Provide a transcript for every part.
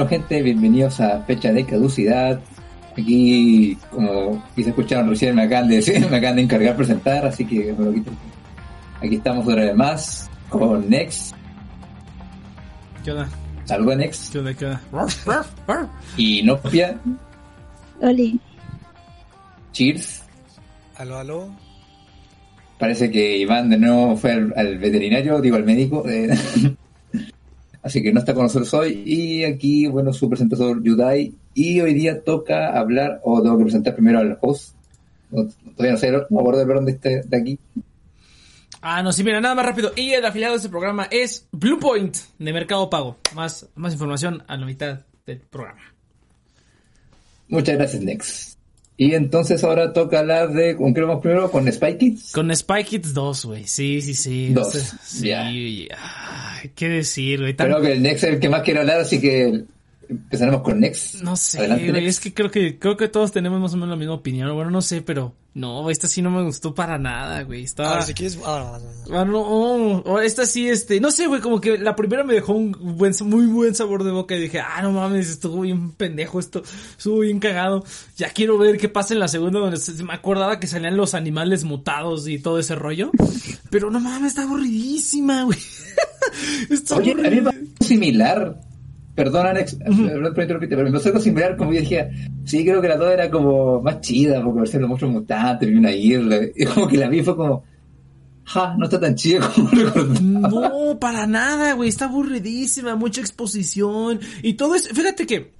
Bueno, gente, bienvenidos a Fecha de Caducidad. Aquí, como quise escucharon recién, me acaban de decir, me acaban de encargar presentar, así que me lo quito. Aquí estamos otra vez más con Nex. ¿Qué onda? Saludos, Nex. ¿Qué onda? ¿Qué onda? Y Nopia. Oli. Cheers. Aló, aló. Parece que Iván de nuevo fue al, al veterinario, digo al médico. eh, Así que no está con nosotros hoy. Y aquí, bueno, su presentador Yudai. Y hoy día toca hablar, o tengo que presentar primero al host. No, todavía no sé, no me acuerdo de dónde esté de aquí. Ah, no, sí, mira, nada más rápido. Y el afiliado de este programa es Bluepoint de Mercado Pago. Más, más información a la mitad del programa. Muchas gracias, Nex. Y entonces ahora toca hablar de, ¿con qué vamos primero? ¿Con Spy Kids? Con Spy Kids 2, güey. Sí, sí, sí. Dos, Este- Sí, ya. ay, ¿Qué decir, güey? Tan- Creo que el Nex es el que más quiere hablar, así que empezaremos con Nex. No sé, Adelante, güey. Nex. Es que creo que creo que todos tenemos más o menos la misma opinión. Bueno, no sé, pero no, esta sí no me gustó para nada, güey. Estaba. Ahora, si quieres. ah, no, no. Ah, oh, oh, esta sí, este, no sé, güey, como que la primera me dejó un buen, muy buen sabor de boca y dije, ah, no mames, estuvo bien pendejo esto, estuvo bien cagado. Ya quiero ver qué pasa en la segunda donde se- me acordaba que salían los animales mutados y todo ese rollo. Pero no mames, está aburridísima, güey. Está Oye, a mí me aburrida. pasó similar. Perdón, Alex, perdón por interrumpirte, pero me pasó algo similar, como yo dije, sí, creo que la dos era como más chida, porque parecían los monstruos mutantes, y una isla, y como que la vi fue como, ja, no está tan chida como recordaba. No, para nada, güey. Está aburridísima, mucha exposición. Y todo es. Fíjate que.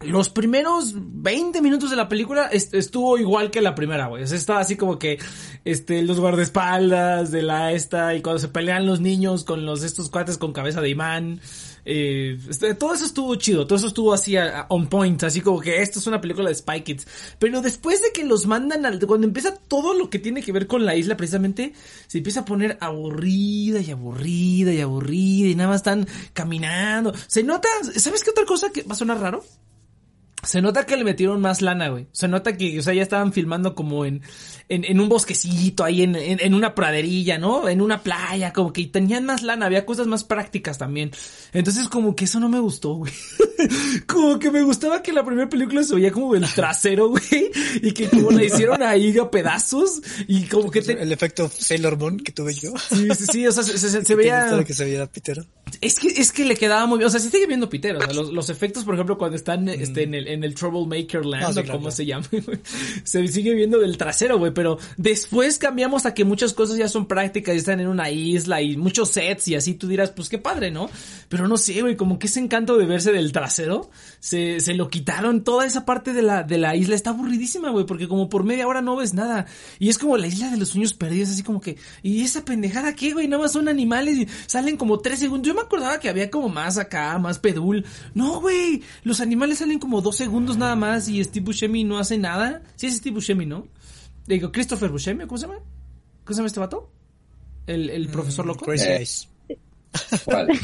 Los primeros 20 minutos de la película est- estuvo igual que la primera, güey. O sea, estaba así como que, este, los guardaespaldas de la esta, y cuando se pelean los niños con los estos cuates con cabeza de imán. Eh, este, todo eso estuvo chido, todo eso estuvo así on point, así como que esto es una película de Spy Kids. Pero después de que los mandan al, cuando empieza todo lo que tiene que ver con la isla, precisamente, se empieza a poner aburrida y aburrida y aburrida y nada más están caminando. Se nota, ¿sabes qué otra cosa que va a sonar raro? Se nota que le metieron más lana, güey. Se nota que, o sea, ya estaban filmando como en, en, en un bosquecito, ahí en, en, en una praderilla, ¿no? En una playa, como que tenían más lana, había cosas más prácticas también. Entonces, como que eso no me gustó, güey. como que me gustaba que la primera película se veía como del trasero, güey. Y que como la hicieron ahí a pedazos. Y como que te... El efecto Sailor Moon que tuve yo. Sí, sí, sí, o sea, se, se- se ¿Te veía... gustó que se viera pitero? Es que, es que le quedaba muy bien. O sea, sí sigue viendo Peter. O sea, los, los efectos, por ejemplo, cuando están este, en, el, en el Troublemaker Land, Ah, sí, o claro, como claro. se llama, güey, se sigue viendo del trasero, güey. Pero después cambiamos a que muchas cosas ya son prácticas y están en una isla y muchos sets y así tú dirás, pues qué padre, ¿no? Pero no sé, güey, como que ese encanto de verse del trasero, se, se lo quitaron. Toda esa parte de la, de la isla está aburridísima, güey, porque como por media hora no ves nada. Y es como la isla de los sueños perdidos, así como que, ¿y esa pendejada qué, güey? Nada más son animales y salen como tres segundos. Yo me acordaba que había como más acá, más pedul. No, güey, los animales salen como dos segundos nada más y Steve Buscemi no hace nada. Sí es Steve Buscemi, ¿no? Digo, Christopher Buscemi, ¿cómo se llama? ¿Cómo se llama este vato? El, el profesor loco. Crazy Eh. Eyes. ¿Cuál?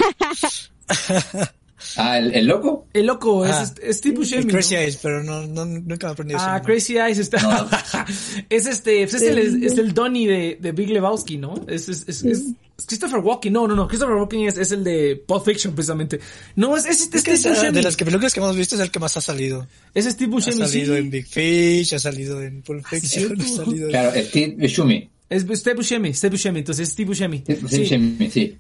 Ah, ¿el, el loco? El loco, Ah, es, es Steve Buscemi. El ¿no? Crazy Eyes, pero no, no, nunca me aprendí eso. Ah, Crazy Eyes está. es este, pues es, el, es el Donnie de, de Big Lebowski, ¿no? Es, es, es, es- es Christopher Walken. No, no, no. Christopher Walken es, es el de Pulp Fiction, precisamente. No, es, es, este Es que Steve esa- Buscemi. de las que películas que hemos visto es el que más ha salido. Es Steve Ha Buscemi, salido sí. en Big Fish, ha salido en Pulp Fiction, ha salido en... Claro, Steve Buscemi. Es Steve Buscemi, Steve Buscemi, entonces es Steve Buscemi. Steve Sí. Buscemi, sí.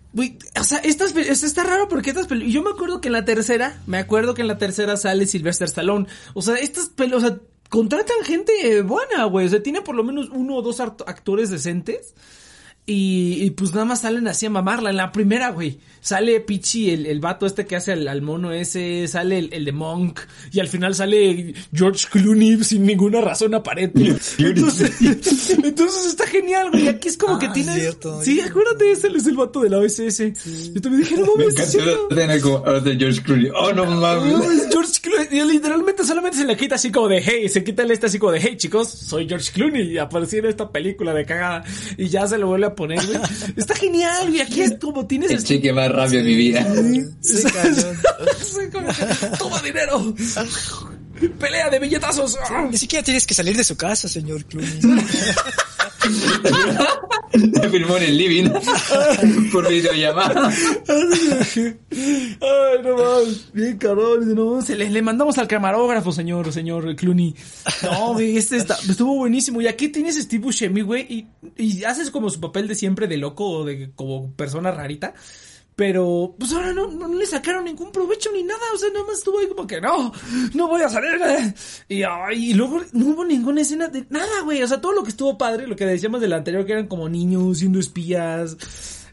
O sea, estas, esto está raro porque estas películas, yo me acuerdo que en la tercera, me acuerdo que en la tercera sale Sylvester Stallone. O sea, estas películas, o sea, contratan gente buena, güey. O sea, tiene por lo menos uno o dos actores decentes. Y, y pues nada más salen así a mamarla. En la primera, güey, sale Pichi, el, el vato este que hace al, al mono ese, sale el, el de Monk, y al final sale George Clooney sin ninguna razón aparente. Entonces, entonces está genial, güey. Aquí es como Ah, que tiene. cierto. Sí, acuérdate, ese es el vato de la OSS. Yo también dije, no Me mames, ahora de George Clooney. Oh, no No, mames. es George Clooney. Y literalmente solamente se le quita así como de hey, se quita el este así como de hey chicos, soy George Clooney y aparecí en esta película de cagada y ya se lo vuelve a poner, güey. Está genial, güey. Aquí es como tienes El cheque más rápido de mi vida. Sí. Sí, como que, Toma dinero. Pelea de billetazos. Ni siquiera tienes que salir de su casa, señor Clooney. filmó en el living por videollamada. Ay, no más. Bien cabrón. No, se le, le mandamos al camarógrafo, señor, señor Clooney. No, güey, este está, estuvo buenísimo. Y aquí tienes a Steve Buscemi, güey, y, y haces como su papel de siempre de loco o de como persona rarita. Pero, pues ahora no, no le sacaron ningún provecho ni nada. O sea, nada más estuvo ahí como que no, no voy a salir. eh". Y, ay, luego no hubo ninguna escena de nada, güey. O sea, todo lo que estuvo padre, lo que decíamos del anterior, que eran como niños siendo espías.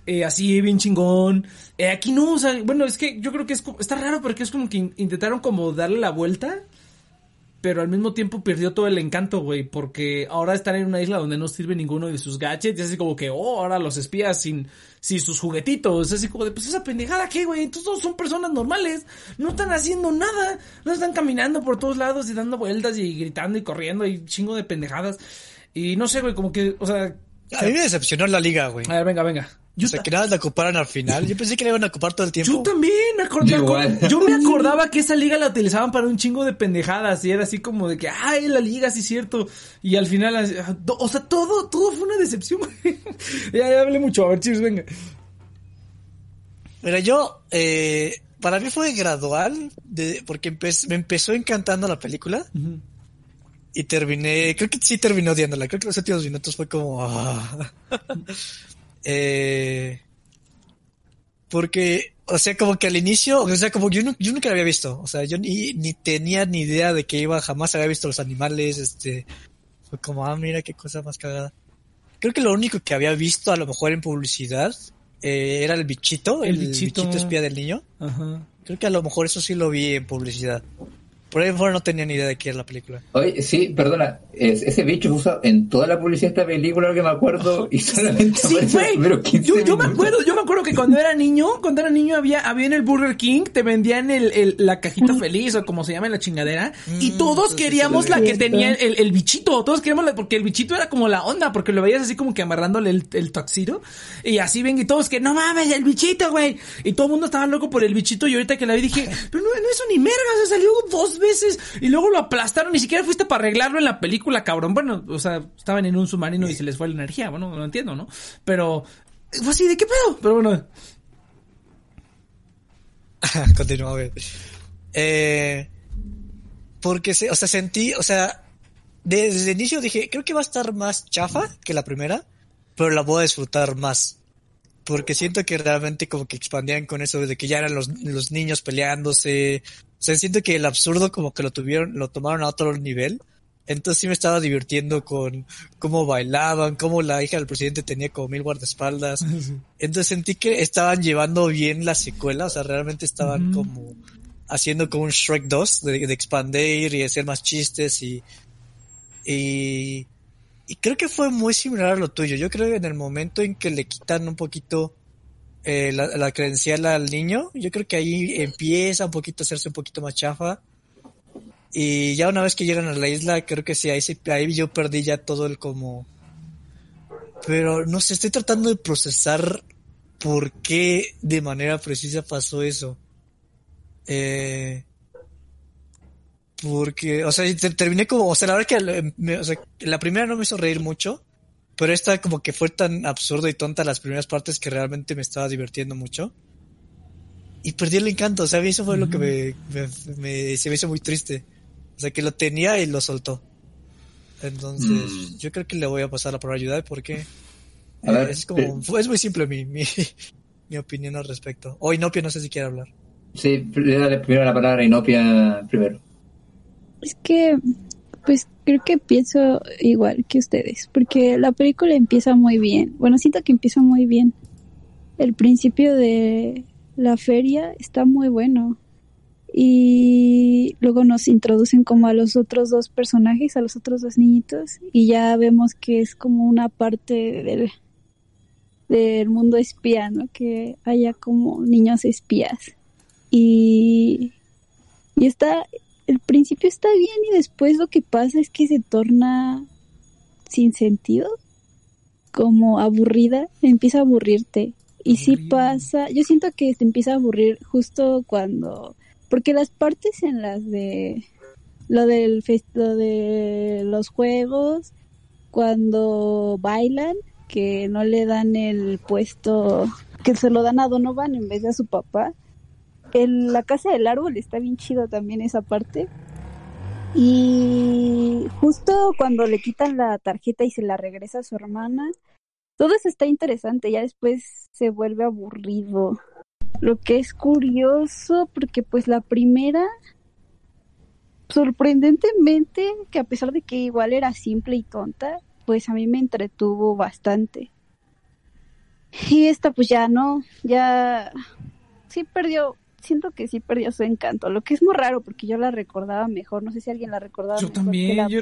eh, así, bien chingón. Eh, aquí no, o sea, bueno, es que yo creo que es, como- está raro porque es como que in- intentaron como darle la vuelta. Pero al mismo tiempo perdió todo el encanto, güey, porque ahora están en una isla donde no sirve ninguno de sus gadgets, y es así como que, oh, ahora los espías sin, sin sus juguetitos, es así como de, pues esa pendejada, ¿qué, güey? Entonces todos son personas normales, no están haciendo nada, no están caminando por todos lados y dando vueltas y gritando y corriendo y chingo de pendejadas, y no sé, güey, como que, o sea, A mí me decepcionó la liga, güey. a ver, venga, venga. Yo, O sea, que nada la ocuparan al final. Yo pensé que la iban a ocupar todo el tiempo. yo también me acordé, Yo igual. yo me acordaba que esa liga la utilizaban para un chingo de pendejadas y era así como de que, ay, la liga, sí es cierto. Y al final, ah, o sea, todo, todo fue una decepción. güey. ya, ya hablé mucho, a ver, cheers, venga. Mira, yo, eh, para mí fue gradual, de, porque empe- me empezó encantando la película y terminé, creo que sí terminó odiándola. Creo que los últimos minutos fue como... ah. eh, porque, o sea, como que al inicio, o sea, como yo, yo nunca la había visto, o sea, yo ni, ni tenía ni idea de que iba, jamás había visto los animales, este, fue como, ah, mira qué cosa más cagada. Creo que lo único que había visto a lo mejor en publicidad eh, era el bichito, El el, bichito. bichito. espía del niño. Ajá. Creo que a lo mejor eso sí lo vi en publicidad. Por ahí fuera no tenía ni idea de qué era la película. Oye, sí, perdona, es- ese bicho fue usado en toda la publicidad de esta película, lo que me acuerdo, y solamente Sí, güey. los primeros 15 Yo, yo me acuerdo, yo me acuerdo que cuando era niño, cuando era niño había, había en el Burger King, te vendían el, el- la cajita feliz o como se llama la chingadera, y todos sí, sí, queríamos la que tenía el, el bichito, todos queríamos la, porque el bichito era como la onda, porque lo veías así como que amarrándole el, el tuxedo, y así ven y todos que, no mames, el bichito, güey, y todo el mundo estaba loco por el bichito, y ahorita que la vi dije, pero no, no eso ni merga, se salió dos veces, y luego lo aplastaron, ni siquiera fuiste para arreglarlo en la película, cabrón, bueno, o sea, estaban en un submarino y se les fue la energía, bueno, no entiendo, ¿no? Pero, fue así, ¿de qué pedo? Pero bueno, Continúa, güey. Eh, porque, o sea, sentí, o sea, desde el inicio dije, creo que va a estar más chafa que la primera, pero la voy a disfrutar más. Porque siento que realmente como que expandían con eso de que ya eran los, los niños peleándose. O sea, siento que el absurdo como que lo tuvieron, lo tomaron a otro nivel. Entonces sí me estaba divirtiendo con cómo bailaban, cómo la hija del presidente tenía como mil guardaespaldas. Entonces sentí que estaban llevando bien la secuela, o sea, realmente estaban como haciendo como un Shrek 2 de, de expandir y hacer más chistes y, y y creo que fue muy similar a lo tuyo. Yo creo que en el momento en que le quitan un poquito eh, la, la credencial al niño, yo creo que ahí empieza un poquito a hacerse un poquito más chafa. Y ya una vez que llegan a la isla, creo que sí, ahí, sí- ahí yo perdí ya todo el como... Pero no sé, estoy tratando de procesar por qué de manera precisa pasó eso. Eh, porque, o sea, te- terminé como, o sea, la verdad que me- o sea, la primera no me hizo reír mucho, pero esta como que fue tan absurdo y tonta las primeras partes que realmente me estaba divirtiendo mucho. Y perdí el encanto, o sea, a mí eso fue lo que me, me- me- se me hizo muy triste. O sea, que lo tenía y lo soltó. Entonces, Mm. yo creo que le voy a pasar la ayuda porque A ver, es como, es muy simple mi, mi, mi opinión al respecto. O Inopia no sé si quiere hablar. Sí, le dale primero la palabra a Inopia primero. Es que, pues creo que pienso igual que ustedes, porque la película empieza muy bien. Bueno, siento que empieza muy bien. El principio de la feria está muy bueno. Y luego nos introducen como a los otros dos personajes, a los otros dos niñitos, y ya vemos que es como una parte del, del mundo espía, ¿no? Que haya como niños espías. Y, y está, el principio está bien y después lo que pasa es que se torna sin sentido, como aburrida, empieza a aburrirte. Y sí Aburrido. pasa, yo siento que te empieza a aburrir justo cuando, porque las partes en las de lo del lo de los juegos, cuando bailan, que no le dan el puesto, que se lo dan a Donovan en vez de a su papá. En la casa del árbol está bien chido también esa parte. Y justo cuando le quitan la tarjeta y se la regresa a su hermana, todo eso está interesante, ya después se vuelve aburrido. Lo que es curioso, porque pues la primera, sorprendentemente, que a pesar de que igual era simple y tonta, pues a mí me entretuvo bastante. Y esta pues ya no, ya sí perdió, siento que sí perdió su encanto, lo que es muy raro porque yo la recordaba mejor, no sé si alguien la recordaba. Yo mejor también, que la yo,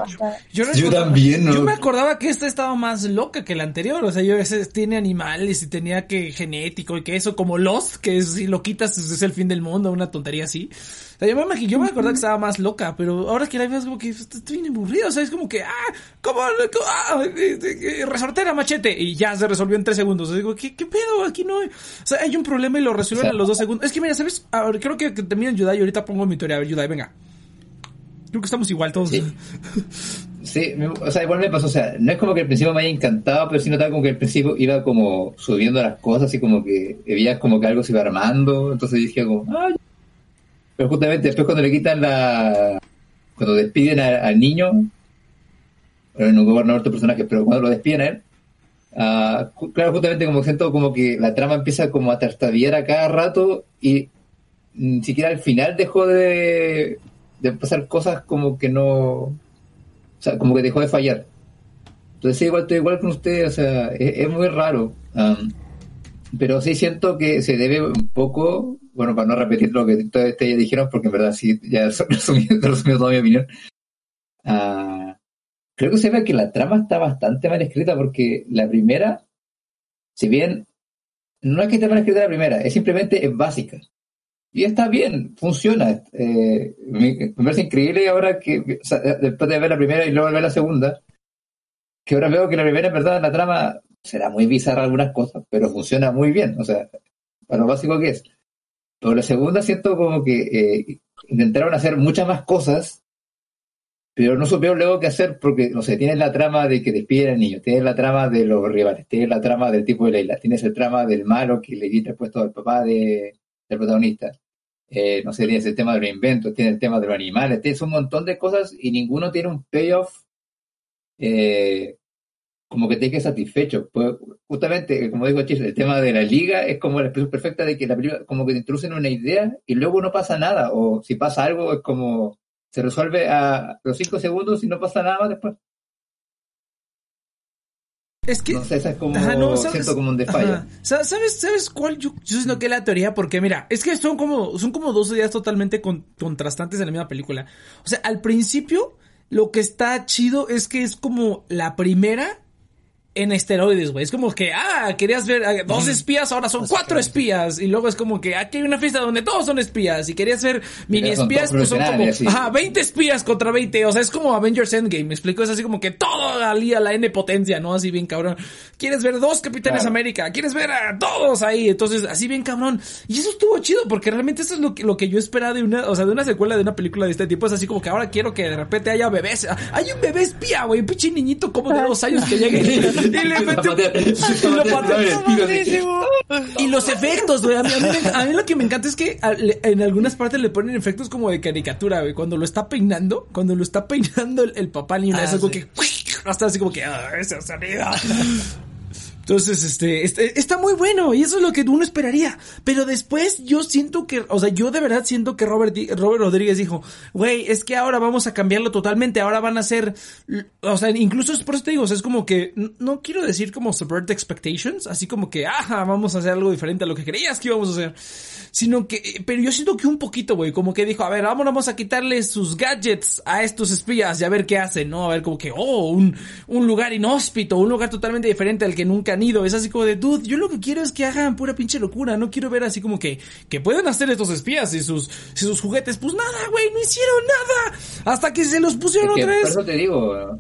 yo Yo también, ¿no? Yo me acordaba que esta estaba más loca que la anterior, o sea, yo ese tiene animales y tenía que genético y que eso como Lost, que es- si lo quitas es el fin del mundo, una tontería así. O sea, yo me imagino, yo me acordaba que estaba más loca, pero ahora que la veo es como que está está bien aburrido, o sea, es como que, ah, como, ah, eh, eh, resortera, machete, y ya se resolvió en tres segundos. O sea, digo, ¿qué, qué pedo? Aquí no hay, o sea, hay un problema y lo resuelven O sea, a los dos segundos. Es que mira, ¿sabes? Ahora, creo que, que termina Yudai y ahorita pongo mi teoría. A ver, Yudai, venga. Creo que estamos igual todos. Sí. Sí, o sea, igual me pasó, o sea, no es como que al principio me haya encantado, pero sí notaba como que al principio iba como subiendo las cosas, así como que veía como que algo se iba armando, entonces dije como, ah, ya". pero justamente después cuando le quitan la, cuando despiden a- al niño, bueno, no gobernador otro personaje, pero cuando lo despiden a él, ah, ju- claro, justamente como siento como que la trama empieza como a tartabiar a cada rato y ni siquiera al final dejó de, de pasar cosas como que no, o sea, como que dejó de fallar. Entonces, sí, igual estoy igual con usted, o sea, es, es muy raro. am, pero sí siento que se debe un poco, bueno, para no repetir lo que ustedes dijeron, porque en verdad sí, ya resumí, resumí toda mi opinión. Ah, creo que se ve que la trama está bastante mal escrita, porque la primera, si bien no es que esté mal escrita la primera, es simplemente es básica. Y está bien, funciona. Eh, me, parece increíble ahora que, o sea, después de ver la primera y luego ver la segunda, que ahora veo que la primera, en verdad, la trama será muy bizarra algunas cosas, pero funciona muy bien, o sea, para lo básico que es. Pero la segunda siento como que eh, intentaron hacer muchas más cosas, pero no supieron luego qué hacer porque, no sé, tienes la trama de que despiden al niño, tienes la trama de los rivales, tienes la trama del tipo de Leila, tienes el trama del malo que le quita el puesto al papá de, del protagonista. Eh, no sé, tienes el tema de los inventos, tienes el tema de los animales, tienes un montón de cosas y ninguno tiene un payoff eh, como que te quede satisfecho. Pues, justamente, como digo, el tema de la liga es como la expresión perfecta de que la película, como que te introducen una idea y luego no pasa nada, o si pasa algo es como se resuelve a los cinco segundos y no pasa nada después. Es que... No sé, esa es como, Ajá, no, ¿sabes? siento como un desfallo. ¿Sabes, ¿Sabes cuál? Yo, yo siento que es la teoría, porque mira, es que son como, son como dos ideas totalmente con- contrastantes en la misma película. O sea, al principio, lo que está chido es que es como la primera en esteroides, güey. Es como que, ah, querías ver ah, dos espías, ahora son cuatro espías. Y luego es como que aquí hay una fiesta donde todos son espías. Y querías ver mini espías, pues son como, ajá, 20 espías contra 20. O sea, es como Avengers Endgame. Me explico, es así como que todo alía la N potencia, ¿no? Así bien cabrón. Quieres ver dos Capitanes Claro. América, quieres ver a todos ahí. Entonces, así bien cabrón. Y eso estuvo chido, porque realmente eso es lo que, lo que yo esperaba de una, o sea, de una secuela de una película de este tipo. Es así como que ahora quiero que de repente haya bebés. Hay un bebé espía, güey. Un pinche niñito como de dos años que llegue y le mete y. Y los efectos, güey. A mí, a mí me- a mí lo que me encanta es que a- le- en algunas partes le ponen efectos como de caricatura, güey. Cuando lo está peinando, cuando lo está peinando el, el papá al niño, Ah, es algo sí. que hasta así como que ah, esa salida. Entonces, este, este, está muy bueno y eso es lo que uno esperaría. Pero después yo siento que, o sea, yo de verdad siento que Robert, Robert Rodríguez dijo, güey, es que ahora vamos a cambiarlo totalmente, ahora van a ser, o sea, incluso es por eso te digo, o sea, es como que, no quiero decir como subvert expectations, así como que, ah, vamos a hacer algo diferente a lo que creías que íbamos a hacer, sino que, pero yo siento que un poquito, güey, como que dijo, a ver, vamos, vamos a quitarle sus gadgets a estos espías y a ver qué hacen, ¿no? A ver, como que, oh, un, un lugar inhóspito, un lugar totalmente diferente al que nunca han ido. Es así como de, dude, yo lo que quiero es que hagan pura pinche locura. No quiero ver así como que, que pueden hacer estos espías y sus, y sus juguetes. Pues nada, güey, no hicieron nada. Hasta que se los pusieron Es que otra por vez. eso te digo,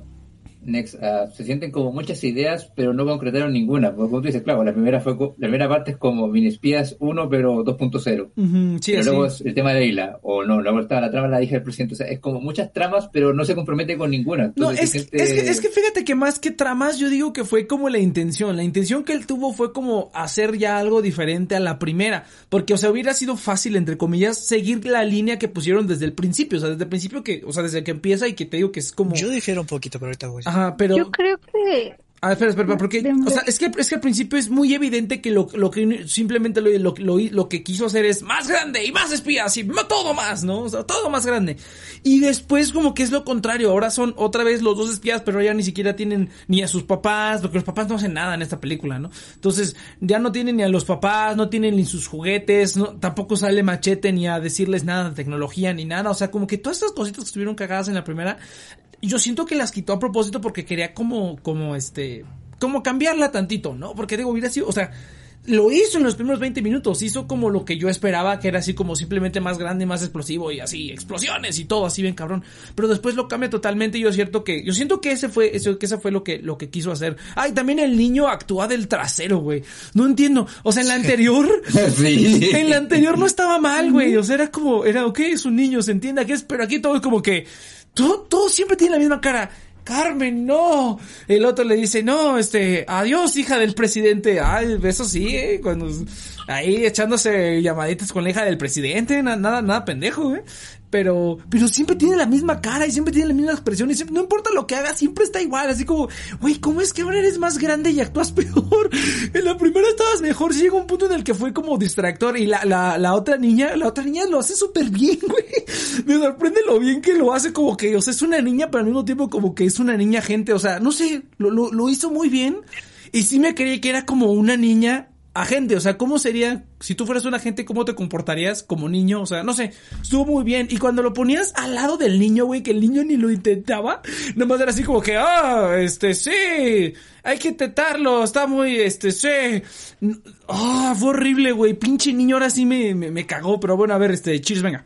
Next, ah, se sienten como muchas ideas, pero no concretaron ninguna. Porque como tú dices, claro, la primera fue co- la primera parte es como Mini Espías 1, pero 2.0. Ujú, sí, pero así. luego es el tema de la isla, o no, luego está la trama de la hija del presidente. O sea, es como muchas tramas, pero no se compromete con ninguna. No, es, es, que, es que fíjate que más que tramas, yo digo que fue como la intención. La intención que él tuvo fue como hacer ya algo diferente a la primera. Porque, o sea, hubiera sido fácil, entre comillas, seguir la línea que pusieron desde el principio. O sea, desde el principio que, o sea, desde que empieza y que te digo que es como. Yo difiero un poquito, pero ahorita voy. Ajá, pero. Yo creo que Ah, espera, espera, espera, porque, o sea, es que, es que al principio es muy evidente que lo, lo que simplemente lo, lo, lo, lo que quiso hacer es más grande y más espías y todo más, ¿no? O sea, todo más grande. Y después como que es lo contrario, ahora son otra vez los dos espías, pero ya ni siquiera tienen ni a sus papás, porque los papás no hacen nada en esta película, ¿no? Entonces, ya no tienen ni a los papás, no tienen ni sus juguetes, no, tampoco sale machete ni a decirles nada de tecnología ni nada, o sea, como que todas estas cositas que estuvieron cagadas en la primera, yo siento que las quitó a propósito porque quería como, como este, como cambiarla tantito, ¿no? Porque digo, hubiera sido, o sea, lo hizo en los primeros 20 minutos, hizo como lo que yo esperaba, que era así como simplemente más grande, más explosivo y así, explosiones y todo así bien cabrón. Pero después lo cambia totalmente y yo cierto que, yo siento que ese fue, eso, que ese fue lo que, lo que quiso hacer. Ay, también el niño actúa del trasero, güey. No entiendo. O sea, en la anterior, Sí. en la anterior no estaba mal, güey. O sea, era como, era, ok, es un niño, se entiende que es, pero aquí todo es como que, todo, todo siempre tiene la misma cara. Carmen, no. El otro le dice, no, este, adiós, hija del presidente. Ay, eso sí, eh, cuando, ahí echándose llamaditas con la hija del presidente, na- nada, nada pendejo, eh. Pero, pero siempre tiene la misma cara y siempre tiene la misma expresión y siempre- no importa lo que haga, siempre está igual, así como, güey, ¿cómo es que ahora eres más grande y actúas peor? En la primera estabas mejor, sí llegó un punto en el que fue como distractor y la, la, la otra niña, la otra niña lo hace súper bien, güey. Me sorprende lo bien que lo hace como que, o sea, es una niña, pero al mismo tiempo como que es una niña gente, o sea, no sé, lo, lo, lo hizo muy bien y sí me creí que era como una niña agente, o sea, ¿cómo sería, si tú fueras un agente, cómo te comportarías como niño? O sea, no sé, estuvo muy bien. Y cuando lo ponías al lado del niño, güey, que el niño ni lo intentaba, nada más era así como que, ah, este, sí, hay que intentarlo, está muy, este, sí. Ah, fue horrible, güey, pinche niño ahora sí me, me, me cagó, pero bueno, a ver, este, cheers, venga.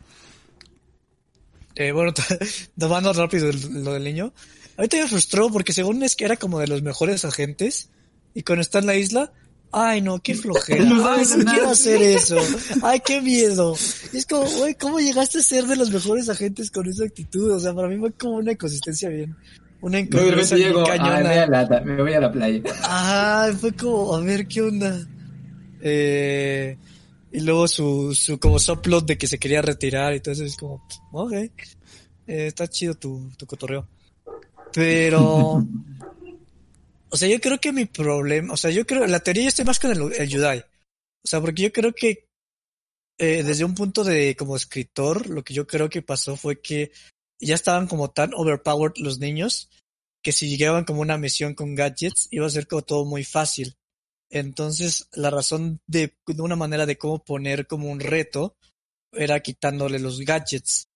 Eh, bueno, tomando rápido lo del niño. Ahorita me frustró porque según es que era como de los mejores agentes y cuando está en la isla, ay no, qué flojera, No ay no quiero hacer eso, ay qué miedo. Y es como, güey, ¿cómo llegaste a ser de los mejores agentes con esa actitud? O sea, para mí fue como una inconsistencia bien, una No, llego, ah, me voy a cañona. la, me voy a la playa. Ajá, fue como, a ver qué onda. Eh, y luego su, su como subplot de que se quería retirar y todo eso es como, ok, eh, está chido tu, tu cotorreo. Pero, o sea, yo creo que mi problema, o sea, yo creo, la teoría yo estoy más con el, el. O sea, porque yo creo que eh, desde un punto de como escritor, lo que yo creo que pasó fue que ya estaban como tan overpowered los niños que si llegaban como una misión con gadgets iba a ser como todo muy fácil. Entonces, la razón de, de una manera de cómo poner como un reto era quitándole los gadgets.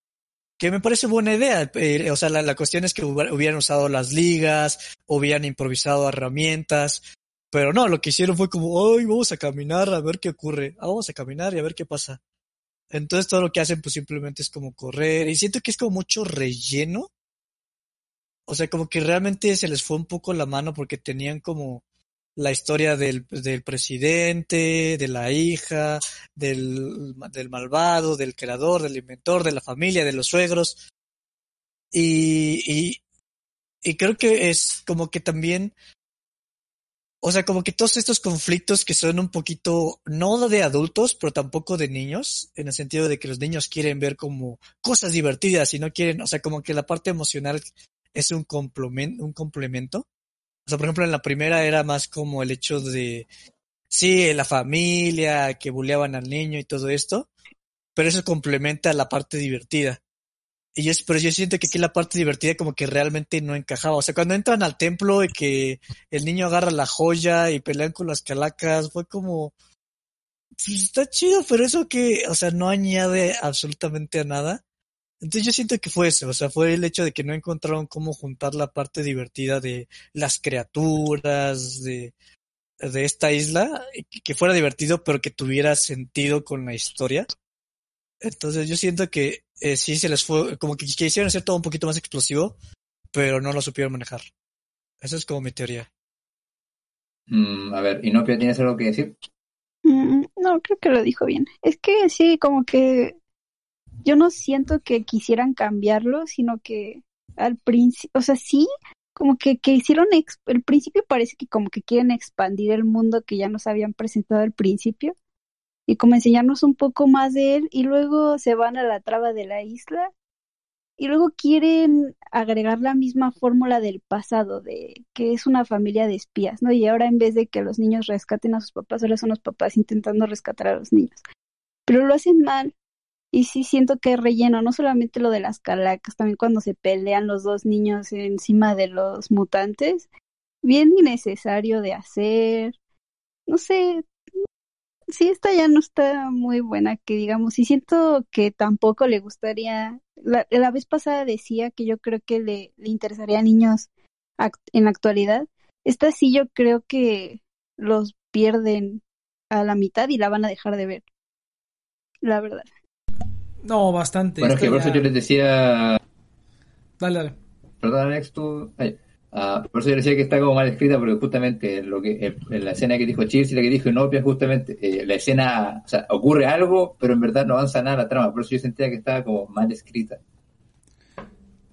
Que me parece buena idea. eh, o sea, la, la cuestión es que hubiera- hubieran usado las ligas, hubieran improvisado herramientas. Pero no, lo que hicieron fue como, ay, vamos a caminar a ver qué ocurre. Ah, vamos a caminar y a ver qué pasa. Entonces todo lo que hacen pues simplemente es como correr. Y siento que es como mucho relleno. O sea, como que realmente se les fue un poco la mano porque tenían como la historia del, del presidente, de la hija, del, del malvado, del creador, del inventor, de la familia, de los suegros. Y, y, creo que es como que también, o sea, como que todos estos conflictos que son un poquito, no de adultos, pero tampoco de niños, en el sentido de que los niños quieren ver como cosas divertidas y no quieren, o sea, como que la parte emocional es un complemento, un complemento. O sea, por ejemplo, en la primera era más como el hecho de, sí, la familia, que buleaban al niño y todo esto, pero eso complementa la parte divertida. Y yo, pero yo siento que aquí la parte divertida como que realmente no encajaba. O sea, cuando entran al templo y que el niño agarra la joya y pelean con las calacas, fue como, pues está chido, pero eso que, o sea, no añade absolutamente a nada. Entonces yo siento que fue eso, o sea, fue el hecho de que no encontraron cómo juntar la parte divertida de las criaturas, de, de esta isla, que fuera divertido, pero que tuviera sentido con la historia. Entonces yo siento que eh, sí se les fue, como que quisieron hacer todo un poquito más explosivo, pero no lo supieron manejar. Esa es como mi teoría. Mm, a ver, Inopia, ¿tienes algo que decir? Mm, no, creo que lo dijo bien. Es que sí, como que yo no siento que quisieran cambiarlo, sino que al principio, o sea, sí, como que, que hicieron, el principio parece que como que quieren expandir el mundo que ya nos habían presentado al principio y como enseñarnos un poco más de él y luego se van a la traba de la isla y luego quieren agregar la misma fórmula del pasado, de que es una familia de espías, ¿no? Y ahora en vez de que los niños rescaten a sus papás, ahora son los papás intentando rescatar a los niños. Pero lo hacen mal. Y sí siento que relleno, no solamente lo de las calacas, también cuando se pelean los dos niños encima de los mutantes. Bien innecesario de hacer. No sé, sí, esta ya no está muy buena, que digamos, y siento que tampoco le gustaría, la, la vez pasada decía que yo creo que le, le interesaría a niños en la actualidad, esta sí yo creo que los pierden a la mitad y la van a dejar de ver, la verdad. No, bastante. Bueno, es que por eso yo les decía Dale, dale. Perdón, Alex, tú. ay, ah, por eso yo decía que está como mal escrita, porque justamente lo que eh, en la escena que dijo Chips y la que dijo Inopia, justamente eh, la escena, o sea, ocurre algo, pero en verdad no avanza nada la trama. Por eso yo sentía que estaba como mal escrita.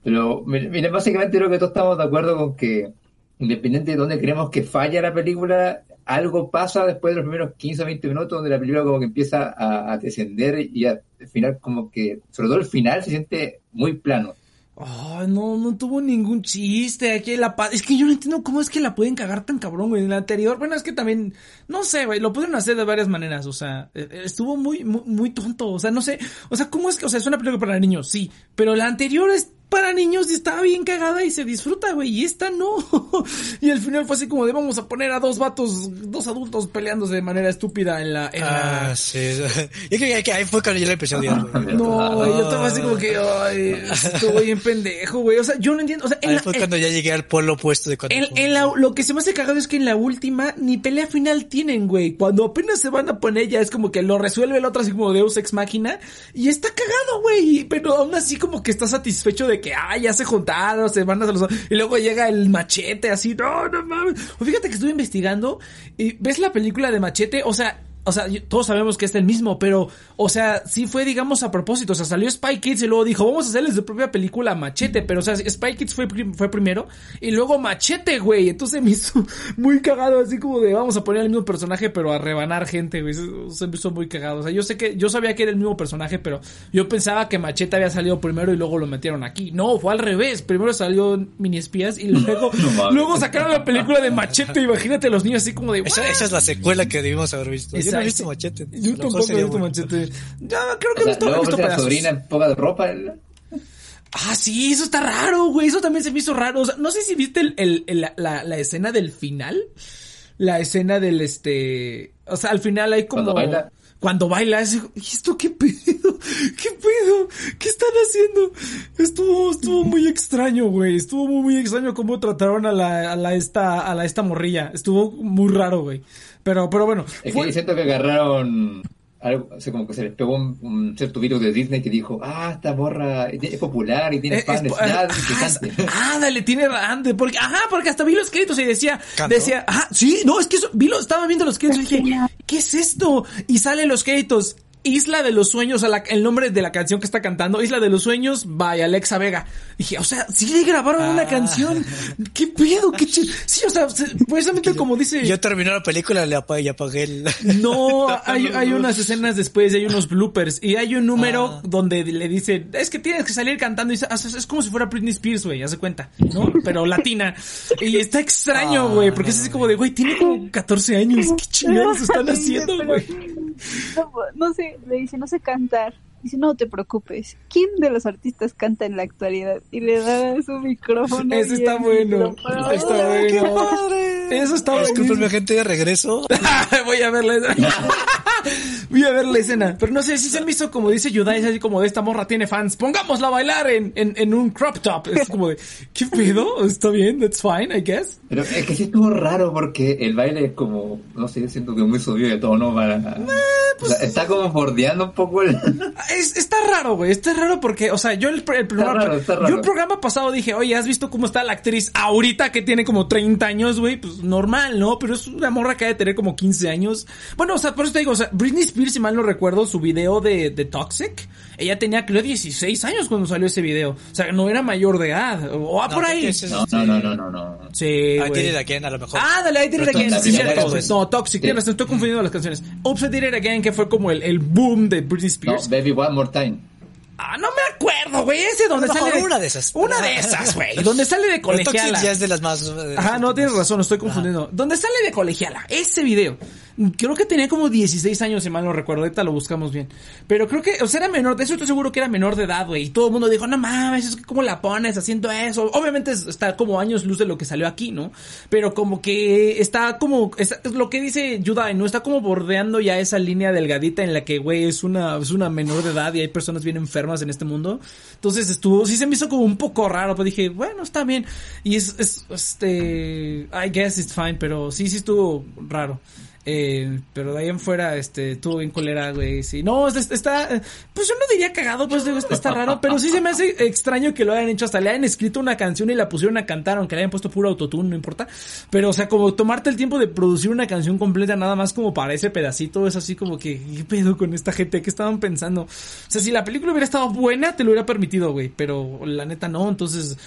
Pero, mira, básicamente creo que todos estamos de acuerdo con que, independiente de dónde creemos que falla la película, algo pasa después de los primeros 15 o 20 minutos, donde la película como que empieza a, a descender y al final como que, sobre todo el final, se siente muy plano. Ay, no, no tuvo ningún chiste. Aquí la Es que yo no entiendo cómo es que la pueden cagar tan cabrón, güey. En la anterior, bueno, es que también, no sé, güey, lo pudieron hacer de varias maneras. O sea, eh, eh, estuvo muy, muy, muy tonto. O sea, no sé. O sea, ¿cómo es que, o sea, es una película para niños? Sí. Pero la anterior es para niños y estaba bien cagada y se disfruta, güey. Y esta no. y al final fue así como de vamos a poner a dos vatos, dos adultos peleándose de manera estúpida en la, en la- Ah, sí. Yo creo que ahí fue cuando yo le empecé a odiar. güey. No, güey, yo estaba así como que, ay, estoy bien pendejo, güey. O sea, yo no entiendo. O sea, en Ahí la- fue en- cuando ya llegué al polo opuesto de cuando... En, en la- lo que se me hace cagado es que en la última ni pelea final tienen, güey. Cuando apenas se van a poner ya es como que lo resuelve el otro así como Deus Ex Máquina. Y está cagado, güey. Pero aún así como que está satisfecho de que, ah, ya se juntaron, se van a los... Y luego llega el machete así, no, no mames. O fíjate que estuve investigando y ves la película de machete, o sea... O sea, yo- todos sabemos que es el mismo, pero, o sea, sí fue, digamos, a propósito. O sea, salió Spy Kids y luego dijo, vamos a hacerles su propia película Machete. Pero, o sea, Spy Kids fue, fue primero y luego Machete, güey. Entonces me hizo muy cagado, así como de, vamos a poner el mismo personaje, pero a rebanar gente, güey. Se me hizo muy cagado. O sea, yo sé que, yo sabía que era el mismo personaje, pero yo pensaba que Machete había salido primero y luego lo metieron aquí. No, fue al revés. Primero salió Mini Espías y luego, No luego sacaron la película de Machete. Imagínate los niños así como de, Esa, esa es la secuela que debimos haber visto. Yo no he visto Machete. Yo tampoco he visto bueno. machete. Ya, creo que O sea, visto, he visto a la pedazos. sobrina en poca de ropa. ¿eh? Ah, sí, eso está raro, güey. Eso también se me hizo raro. O sea, no sé si viste el, el- el- la, la- la escena del final. La escena del este. O sea, al final hay como. Cuando baila. Cuando baila, es, ¿y esto qué pedo? ¿Qué pedo? ¿Qué están haciendo? Estuvo, estuvo muy extraño, güey. Estuvo muy, muy extraño cómo trataron a la, a la esta, a la esta morrilla. Estuvo muy raro, güey. Pero, pero bueno. Es fue- que siento que agarraron algo, o sea, como que se les pegó un, un cierto virus de Disney que dijo, ah, esta borra es popular y tiene Eh, fans, es- nada, ah, ah, dale, tiene ande, porque, ajá, porque hasta vi los créditos y decía, ¿Cantó? decía, ajá, sí, no, es que eso, vi lo, estaba viendo los créditos y dije, ¿qué es esto? Y salen los créditos, Isla de los Sueños, o sea, la- el nombre de la canción que está cantando, Isla de los Sueños, by Alexa Vega. Dije, o sea, sí le grabaron una Ah. canción, ¿qué pedo? ¿Qué ch- Sí, o sea, se- precisamente como dice... Yo terminé la película le apagué, y apagué el... No, hay, hay unas escenas después y hay unos bloopers. Y hay un número Ah. donde le dice, es que tienes que salir cantando. Y "Ah, es, es como si fuera Britney Spears, güey, hace cuenta, ¿no? Pero latina. Y está extraño, Ah, güey, porque es no, así como de, güey, tiene como 14 años. ¿Qué chingados están haciendo, güey? No, sé, le dice, no sé cantar. Dice, no te preocupes. ¿Quién de los artistas canta en la actualidad? Y le da su micrófono. Eso está bueno. micrófono. Está ¡Ay, qué bueno. padre! Eso está Disculpenme, buenísimo. gente, de regreso. Voy a verla. Voy a ver la escena. Pero no sé, si se me hizo como dice Yudai, es así como de esta morra tiene fans. Pongámosla a bailar en, en, en un crop top. Es como de, ¿qué pedo? Está bien, that's fine, I guess. Pero es que sí estuvo raro porque el baile es como, no sé, siento que muy subido de tono para... pues o sea, está como bordeando un poco el... Es- está raro, güey. Está raro porque, o sea, yo el, el programa, raro, yo el programa pasado dije, oye, ¿has visto cómo está la actriz ahorita que tiene como 30 años, güey? Pues normal, ¿no? Pero es una morra que ha de tener como 15 años. Bueno, o sea, por eso te digo, o sea, Britney Spears, si mal no recuerdo, su video de, de Toxic, ella tenía, creo, 16 años cuando salió ese video. O sea, no era mayor de edad. O ah, No, por ahí. es No, no, no, no, no, no. Sí, did it again, a lo mejor. Ah, dale, I did it Pero again. Sí, cierto. vez, No, Toxic, tienes razón, estoy confundiendo las canciones. Oops, I did it again, que fue como el, el boom de Britney No, Spears. baby, one more time. Ah, no me acuerdo, güey. Ese donde lo sale. una de esas. Una de esas, güey. Donde sale de Pero Toxic colegiala. ya es de las más... eh, Ajá, no tienes razón, estoy confundiendo. Donde sale de colegiala, ese video. Creo que tenía como 16 años, si mal no recuerdo. Ahorita lo buscamos bien. Pero creo que, o sea, era menor. De eso estoy seguro que era menor de edad, güey. Y todo el mundo dijo, no mames, es que cómo la pones haciendo eso. Obviamente es- está como años luz de lo que salió aquí, ¿no? Pero como que está como, es, es lo que dice Yudai, ¿no? Está como bordeando ya esa línea delgadita en la que, güey, es una, es una menor de edad y hay personas bien enfermas en este mundo. Entonces estuvo, sí se me hizo como un poco raro, pero dije, bueno, está bien. Y es, es, este, I guess it's fine, pero sí, sí estuvo raro. Eh, pero de ahí en fuera, este, estuvo bien colera, güey, sí. No, es- está, pues yo no diría cagado, pues digo, está raro, pero sí se me hace extraño que lo hayan hecho, hasta le hayan escrito una canción y la pusieron a cantar, aunque le hayan puesto puro autotune, no importa. Pero, o sea, como tomarte el tiempo de producir una canción completa nada más como para ese pedacito, es así como que, ¿qué pedo con esta gente? ¿Qué estaban pensando? O sea, si la película hubiera estado buena, te lo hubiera permitido, güey, pero la neta no, entonces,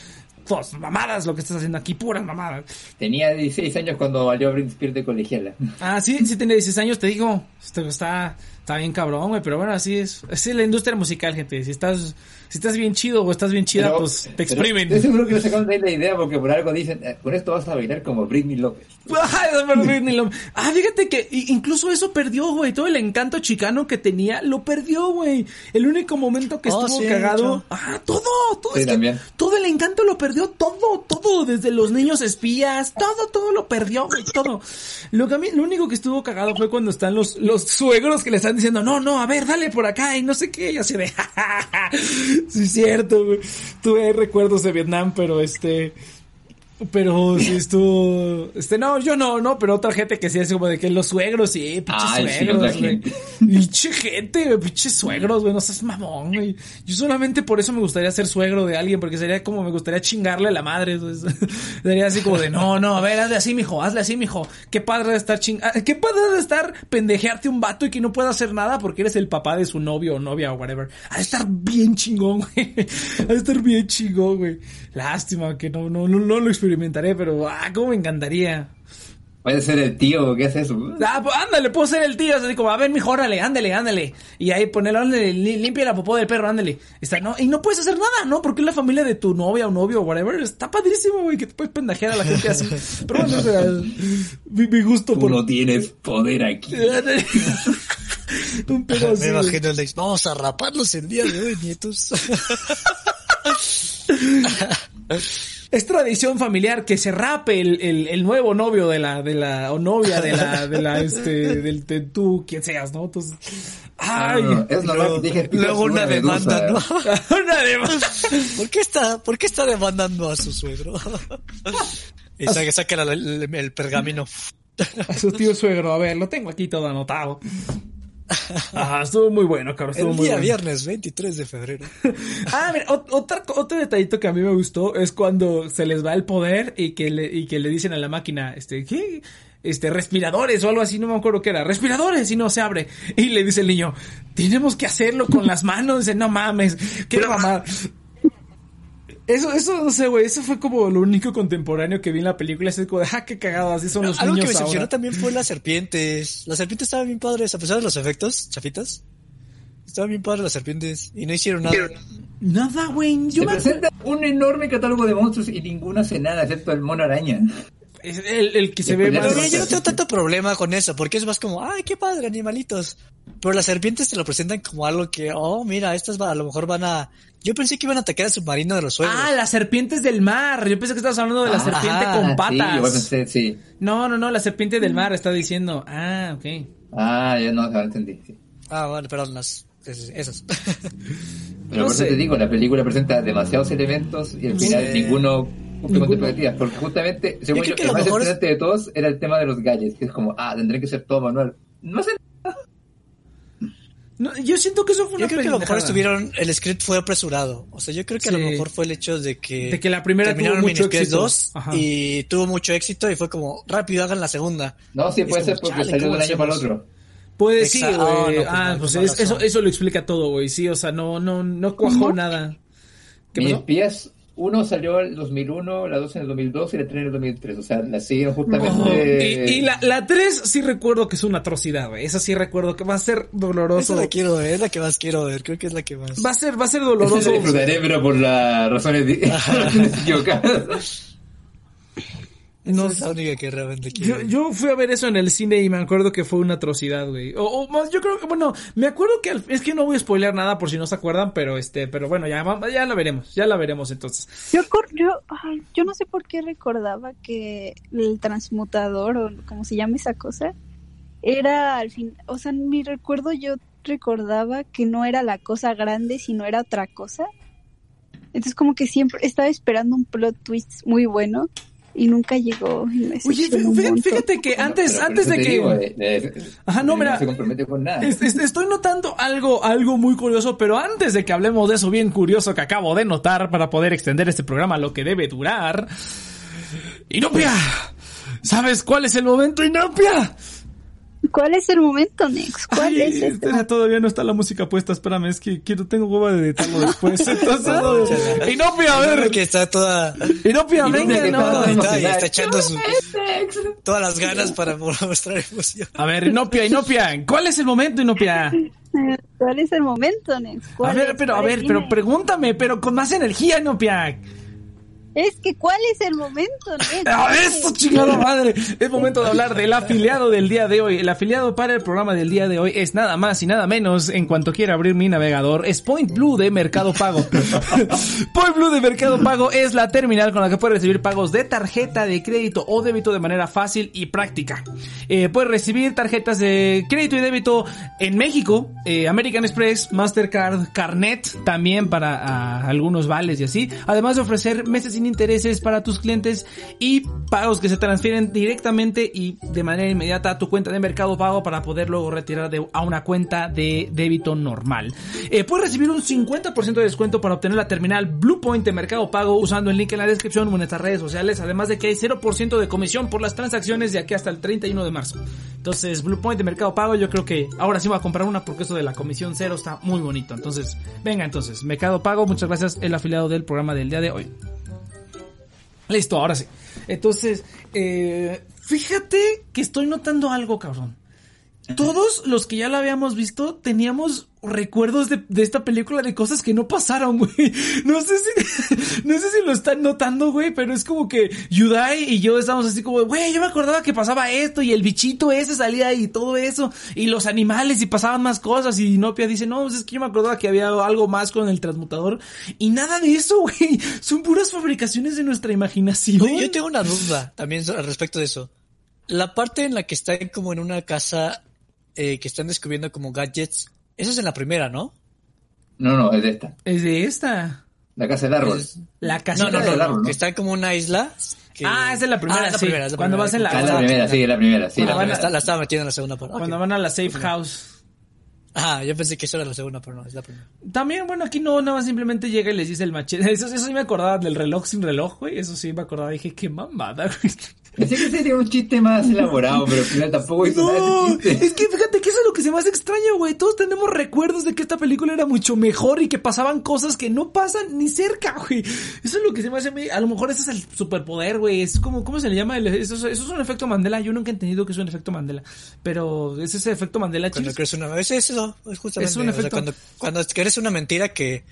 todas mamadas lo que estás haciendo aquí, puras mamadas. Tenía 16 años cuando valió Britney Spears de colegiala. Ah, sí, sí tiene 16 años, te digo. Está, está bien cabrón, güey, pero bueno, así es. Así es la industria musical, gente. Si estás, si estás bien chido o estás bien chida, Pero- pues te exprimen. Estoy seguro que le sacaron de ahí la idea porque por algo dicen, eh, con esto vas a bailar como Britney López. No, Britney lo- Ah, fíjate que incluso eso perdió, güey. Todo el encanto chicano que tenía, lo perdió, güey. El único momento que Oh, estuvo sí, cagado. Ah, todo, todo. Sí, es que también. todo el encanto lo perdió, todo, todo. Desde los niños espías, todo, todo lo perdió, güey, todo. Lo que a mí, lo único que estuvo cagado fue cuando están los, los suegros que le están diciendo, no, no, a ver, dale por acá y no sé qué. Y así de, sí, cierto, güey. Tuve recuerdos de Vietnam, pero este. Pero sí estuvo. Este, no, yo no, no, pero otra gente que sí es como de que los suegros, sí, pinches Ay, suegros, güey. Pinche gente, pinches suegros, güey, no seas mamón, güey. Yo solamente por eso me gustaría ser suegro de alguien, porque sería como me gustaría chingarle a la madre. pues. Sería así como de, no, no, a ver, hazle así, mijo, hazle así, mijo. Qué padre de estar ching... ah, Qué padre de estar pendejearte un vato y que no pueda hacer nada porque eres el papá de su novio o novia o whatever. Ha de estar bien chingón, güey. Ha de estar bien chingón, güey. Lástima que no, no, no, no lo experimentaré, pero, ah, cómo me encantaría. Puede ser el tío, ¿qué hace eso? Ah, pues ándale, puedo ser el tío, así como, a ver, mijo, órale, ándale, ándale. Y ahí ponelo, ándale, li- limpia la popó del perro, ándale. Está, no, y no puedes hacer nada, ¿no? Porque es la familia de tu novia o novio o whatever. Está padrísimo, güey, que te puedes pendajear a la gente así. Pero bueno, o sea, mi, mi gusto Tú por... no tienes poder aquí. Un pedo así. Me imagino el de, vamos a raparlos el día de hoy, nietos. Es tradición familiar que se rape el, el, el nuevo novio de la, de la, o novia de la, de la, este, del, de tú, quien seas, ¿no? Entonces, ay, No, es normal luego- que dije, luego una demanda, ¿no? una de ¿Por qué está, por qué está demandando a su suegro? y saca, saca la- el, el pergamino. A su tío suegro, a ver, lo tengo aquí todo anotado. Ajá, estuvo muy bueno, cabrón, estuvo El muy día bueno. viernes 23 de febrero. Ah, mira, ot- otra, otro detallito que a mí me gustó es cuando se les va el poder y que le, y que le dicen a la máquina, este, ¿qué? Este, respiradores o algo así, no me acuerdo qué era, respiradores y no se abre. Y le dice el niño, tenemos que hacerlo con las manos. Dice, no mames, qué mamá. Eso, eso, no sé, güey, eso fue como lo único contemporáneo que vi en la película. Es como de, ah, qué cagado, así son los Algo que me niños decepcionó ahora. también fue las serpientes. Las serpientes estaban bien padres, a pesar de los efectos, chafitas. Estaban bien padres las serpientes y no hicieron nada. Nada, güey, yo Se me presenta un enorme catálogo de monstruos y ninguno hace nada excepto el mono araña. Es el, el que se ve más... Mira, yo no tengo tanto problema con eso, porque es más como, ay, qué padre, animalitos. Pero las serpientes te lo presentan como algo que, oh, mira, estas va- a lo mejor van a... Yo pensé que iban a atacar al submarino de los suegros. Ah, las serpientes del mar. Yo pensé que estabas hablando de la Ah, serpiente ajá, con Sí, patas. pensé, sí. No, no, no, la serpiente del mar está diciendo. Ah, ok. Ah, ya no, entendí. sí. Ah, vale, perdón, las, es- esas. Pero No por eso te digo, la película presenta demasiados elementos y al final Sí. ninguno con expectativas. Porque justamente, según yo, que el lo más mejor interesante de todos era el tema de los gadgets, que es como, ah, tendré que ser todo manual. No sé, No, yo siento que eso fue una Yo creo que a lo mejor estuvieron, el script fue apresurado. O sea, yo creo que a Sí. lo mejor fue el hecho de que... De que la primera terminaron tuvo mucho éxito. 2 Ajá. y tuvo mucho éxito y fue como, rápido, hagan la segunda. no, sí puede como, ser porque salió de ¿cómo un año para el otro. Puede sí, Exa- güey. ah, no, pues ah, no, pues es- eso, eso lo explica todo, güey. Sí, o sea, no, no, no cuajó nada. ¿Qué Mi pasó? espías 1 salió en el 2001, la 2 en el 2002 y la 3 en el 2003. O sea, Oh, justamente... y, y la, la 3 sí recuerdo que es una atrocidad, güey. Esa sí recuerdo que va a ser Esa doloroso. la quiero ver, es la que más quiero ver, creo que es la que más. Va a ser, va a ser Esa doloroso. la disfrutaré, pero por las razones equivocadas. No es la única que realmente quiero. Yo, yo fui a ver eso en el cine y me acuerdo que fue una atrocidad, güey. O, o más, yo creo que, bueno, me acuerdo que al- es que no voy a spoilear nada por si no se acuerdan, pero este, pero bueno, ya, ya la veremos, ya la veremos entonces. Yo, yo, ay, yo no sé por qué recordaba que el transmutador o como se llama esa cosa era al fin, o sea, en mi recuerdo yo recordaba que no era la cosa grande, sino era otra cosa. Entonces como que siempre estaba esperando un plot twist muy bueno y nunca llegó. y me Oye, fíjate que antes, Pero antes de que... digo, eh, eh, Ajá, no, mira. se compromete con nada. Es- es- estoy notando algo, algo muy curioso, pero antes de que hablemos de eso bien curioso que acabo de notar para poder extender este programa lo que debe durar. Inopia, ¿sabes cuál es el momento, Inopia? ¿Cuál es el momento, Nex? ¿Cuál Ay, es este? espera, todavía no está la música puesta, espérame, es que quiero, tengo hueva de editarlo después. Entonces, no, Inopia, a ver, que está toda... Venga, que no. Ahí está, y emocionar. está echando su- todas las ganas para mostrar emoción. A ver, Inopia, Inopia, ¿cuál es el momento, Inopia? ¿Cuál es el momento, Nex? A ¿Cuál ver, pero, a ver, pero pregúntame, pero con más energía, Inopia. Es que ¿cuál es el momento, Nex? ¡A esto, chingada madre! Es momento de hablar del afiliado del día de hoy. El afiliado para el programa del día de hoy es nada más y nada menos, en cuanto quiera abrir mi navegador, es Point Blue de Mercado Pago. Point Blue de Mercado Pago es la terminal con la que puedes recibir pagos de tarjeta de crédito o débito de manera fácil y práctica. Eh, puedes recibir tarjetas de crédito y débito en México, eh, American Express, Mastercard, Carnet, también para ah, algunos vales y así. Además de ofrecer meses sin intereses para tus clientes y pagos que se transfieren directamente y de manera inmediata a tu cuenta de Mercado Pago para poder luego retirar de, a una cuenta de débito normal. Eh, puedes recibir un 50% de descuento para obtener la terminal Blue Point de Mercado Pago usando el link en la descripción o en nuestras redes sociales. Además de que hay 0% de comisión por las transacciones de aquí hasta el 31 de marzo. Entonces, Blue Point de Mercado Pago, yo creo que ahora sí voy a comprar una porque eso de la comisión cero está muy bonito. Entonces, venga entonces, Mercado Pago, muchas gracias, el afiliado del programa del día de hoy. Listo, ahora sí. Entonces, eh, fíjate que estoy notando algo, cabrón. Todos los que ya la habíamos visto teníamos recuerdos de, de esta película de cosas que no pasaron, güey. No sé si, no sé si lo están notando, güey, pero es como que Yudai y yo estamos así como, güey, yo me acordaba que pasaba esto y el bichito ese salía y todo eso y los animales y pasaban más cosas y Nopia dice, no, pues es que yo me acordaba que había algo más con el transmutador y nada de eso, güey. Son puras fabricaciones de nuestra imaginación. Oye, yo tengo una duda también al respecto de eso. La parte en la que están como en una casa eh, que están descubriendo como gadgets, eso es en la primera, ¿no? No, no, es de esta. Es de esta. La casa del árbol. Es- La No, casita no, del no, no, árbol, ¿no? que está como una isla. que- Ah, esa es la primera, Ah, es la sí. primera, es la Cuando primera. vas en la- Ah, la primera, sí, la primera, sí. Cuando la van la, a- primera. la estaba metiendo en la segunda parte. Cuando van a la safe house. Ah, yo pensé que eso era la segunda, pero no, es la primera. También, bueno, aquí no, nada más simplemente llega y les dice el machete. Eso, eso sí me acordaba del reloj sin reloj, güey. Eso sí me acordaba. Dije, qué mamada, güey. Pensé que sería un chiste más elaborado, pero al final tampoco hizo nada No, ese chiste. es que fíjate que eso es lo que se me hace extraño, güey. Todos tenemos recuerdos de que esta película era mucho mejor y que pasaban cosas que no pasan ni cerca, güey. Eso es lo que se me hace a mí. A lo mejor ese es el superpoder, güey. Es como, ¿cómo se le llama? El- eso, es- eso es un efecto Mandela. Yo nunca he entendido que es un efecto Mandela. Pero es ese efecto Mandela, Cuando crees una es eso, es justamente. Es un o sea, efecto. cuando, cuando crees una mentira que.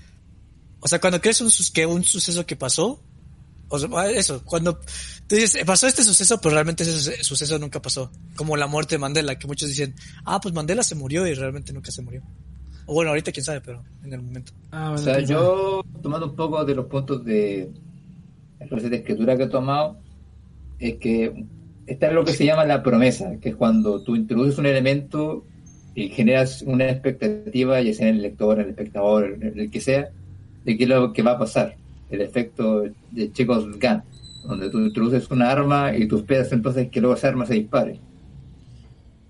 O sea, cuando crees un, que un suceso que pasó. O sea, ah, eso, cuando tú dices, "Eh, pasó este suceso, pero realmente ese suce- suceso nunca pasó. Como la muerte de Mandela, que muchos dicen, ah, pues Mandela se murió y realmente nunca se murió. O bueno, ahorita quién sabe, pero en el momento. Ah, O sea, yo, tomando un poco de los puntos de la clase de escritura que he tomado, es que está lo que se llama la promesa, que es cuando tú introduces un elemento y generas una expectativa, ya sea en el lector, en el espectador, en el que sea, de qué es lo que va a pasar. El efecto de Chekhov's Gun, donde tú introduces una arma y tú esperas entonces que luego esa arma se dispare.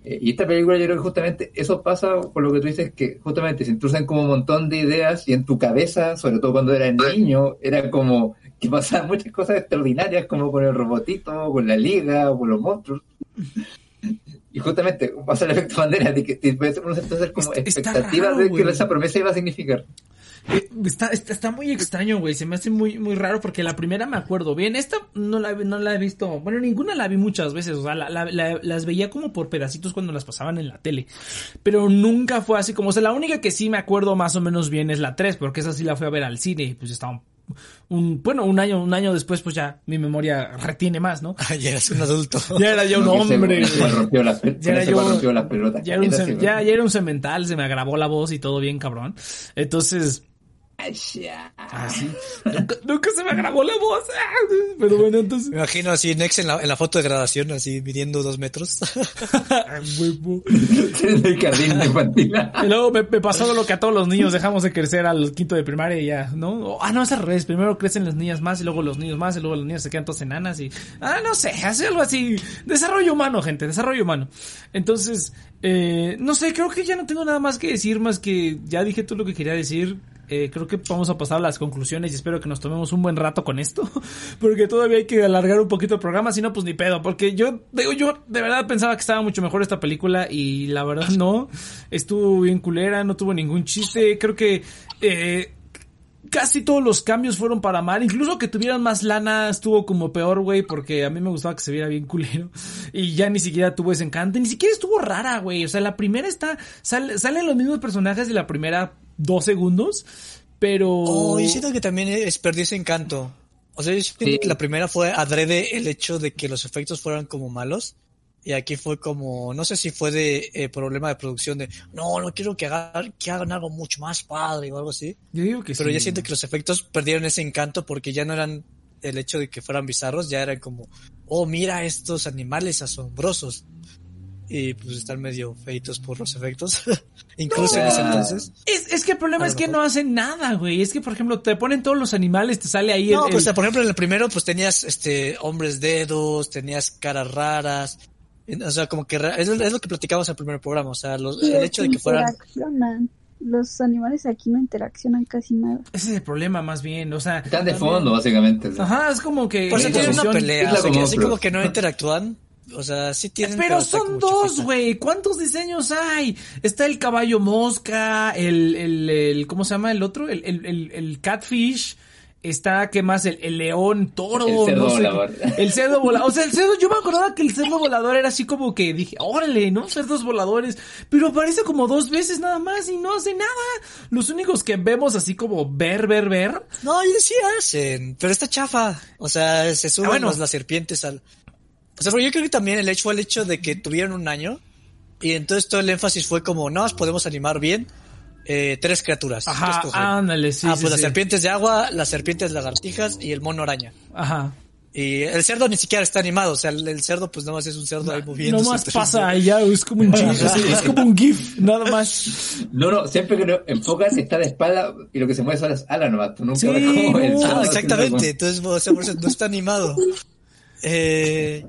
Eh, y esta película yo creo que justamente eso pasa por lo que tú dices, que justamente se introducen como un montón de ideas y en tu cabeza, sobre todo cuando eras niño, era como que pasaban muchas cosas extraordinarias como con el robotito, con la liga, o con los monstruos. Y justamente pasa el efecto bandera de que te puede entonces como expectativas de que esa promesa iba a significar. Eh, está, está, está, muy extraño, güey. Se me hace muy, muy raro porque la primera me acuerdo bien. Esta no la, no la he visto. Bueno, ninguna la vi muchas veces. O sea, la, la, las veía como por pedacitos cuando las pasaban en la tele. Pero nunca fue así como. O sea, la única que sí me acuerdo más o menos bien es la 3, porque esa sí la fui a ver al cine y pues estaba un, bueno, un año, un año después, pues ya mi memoria retiene más, ¿no? ya eras un adulto. ya era ya un hombre. ya era yo, ya, era un, ya, ya era un cemental, se me agravó la voz y todo bien cabrón. Entonces, Así. Nunca, nunca, se me grabó la voz. Pero bueno, entonces. Me imagino así Nex en la, en la foto de graduación, así midiendo dos metros. en el jardín infantil. y luego me, me, pasó lo que a todos los niños dejamos de crecer al quinto de primaria y ya, ¿no? Ah, no, es al revés. Primero crecen las niñas más y luego los niños más y luego los niños se quedan todos enanas y. Ah, no sé, hace algo así. Desarrollo humano, gente, desarrollo humano. Entonces, eh, no sé, creo que ya no tengo nada más que decir, más que ya dije todo lo que quería decir. Eh, creo que vamos a pasar a las conclusiones y espero que nos tomemos un buen rato con esto, porque todavía hay que alargar un poquito el programa, si no, pues ni pedo, porque yo, digo, yo de verdad pensaba que estaba mucho mejor esta película y la verdad no, estuvo bien culera, no tuvo ningún chiste, creo que, eh, casi todos los cambios fueron para mal. Incluso que tuvieran más lana estuvo como peor, güey, porque a mí me gustaba que se viera bien culero. Y ya ni siquiera tuvo ese encanto. Ni siquiera estuvo rara, güey. O sea, la primera está. salen los mismos personajes y la primera dos segundos, pero... Oh, yo siento que también es, perdió ese encanto. O sea, yo siento que la primera fue adrede el hecho de que los efectos fueran como malos. Y aquí fue como, no sé si fue de eh, problema de producción de, no, no quiero que hagan, que hagan algo mucho más padre o algo así. Yo digo que Pero ya siento que los efectos perdieron ese encanto porque ya no eran el hecho de que fueran bizarros, ya eran como, oh, mira estos animales asombrosos y pues están medio feitos por los efectos. Incluso en ese entonces. Es, es que el problema es que no hacen nada, güey. Es que, por ejemplo, te ponen todos los animales, te sale ahí no, pues, por ejemplo, en el primero, pues tenías este hombres dedos, tenías caras raras. O sea, como que es, lo que platicamos en el primer programa. O sea, los, el hecho de que fueran. Los animales aquí no interaccionan casi nada. Ese es el problema, más bien. O sea. Están de fondo, básicamente. Ajá, es como que. Por eso tiene una pelea. así como que no interactúan o sea, sí tienen. Pero son dos, güey. ¿Cuántos diseños hay? Está el caballo mosca, el, el, el ¿cómo se llama el otro? El, el, el, catfish. Está, ¿qué más? El, león, toro. El cerdo volador. El cerdo volador. O sea, el cerdo, yo me acordaba que el cerdo volador era así como que dije, órale, ¿no? Cerdos voladores. Pero aparece como dos veces nada más y no hace nada. Los únicos que vemos así como ver, ver, ver. No, ellos sí hacen. Pero está chafa. O sea, se suben ah, las serpientes al, o sea, yo creo que también el hecho fue el hecho de que tuvieron un año y entonces todo el énfasis fue como, no, podemos animar bien eh, tres criaturas. Ajá, ándale, sí. Ah, pues las serpientes de agua, las serpientes lagartijas y el mono araña. Ajá. Y el cerdo ni siquiera está animado, o sea, el, cerdo pues nada más es un cerdo ahí moviendo. No más pasa allá, es como un es como un GIF, nada más. No, no, siempre que lo enfocas está de espalda y lo que se mueve son las alas nomás, tú nunca ves como el cerdo. exactamente, entonces, o sea, por eso no está animado. Eh,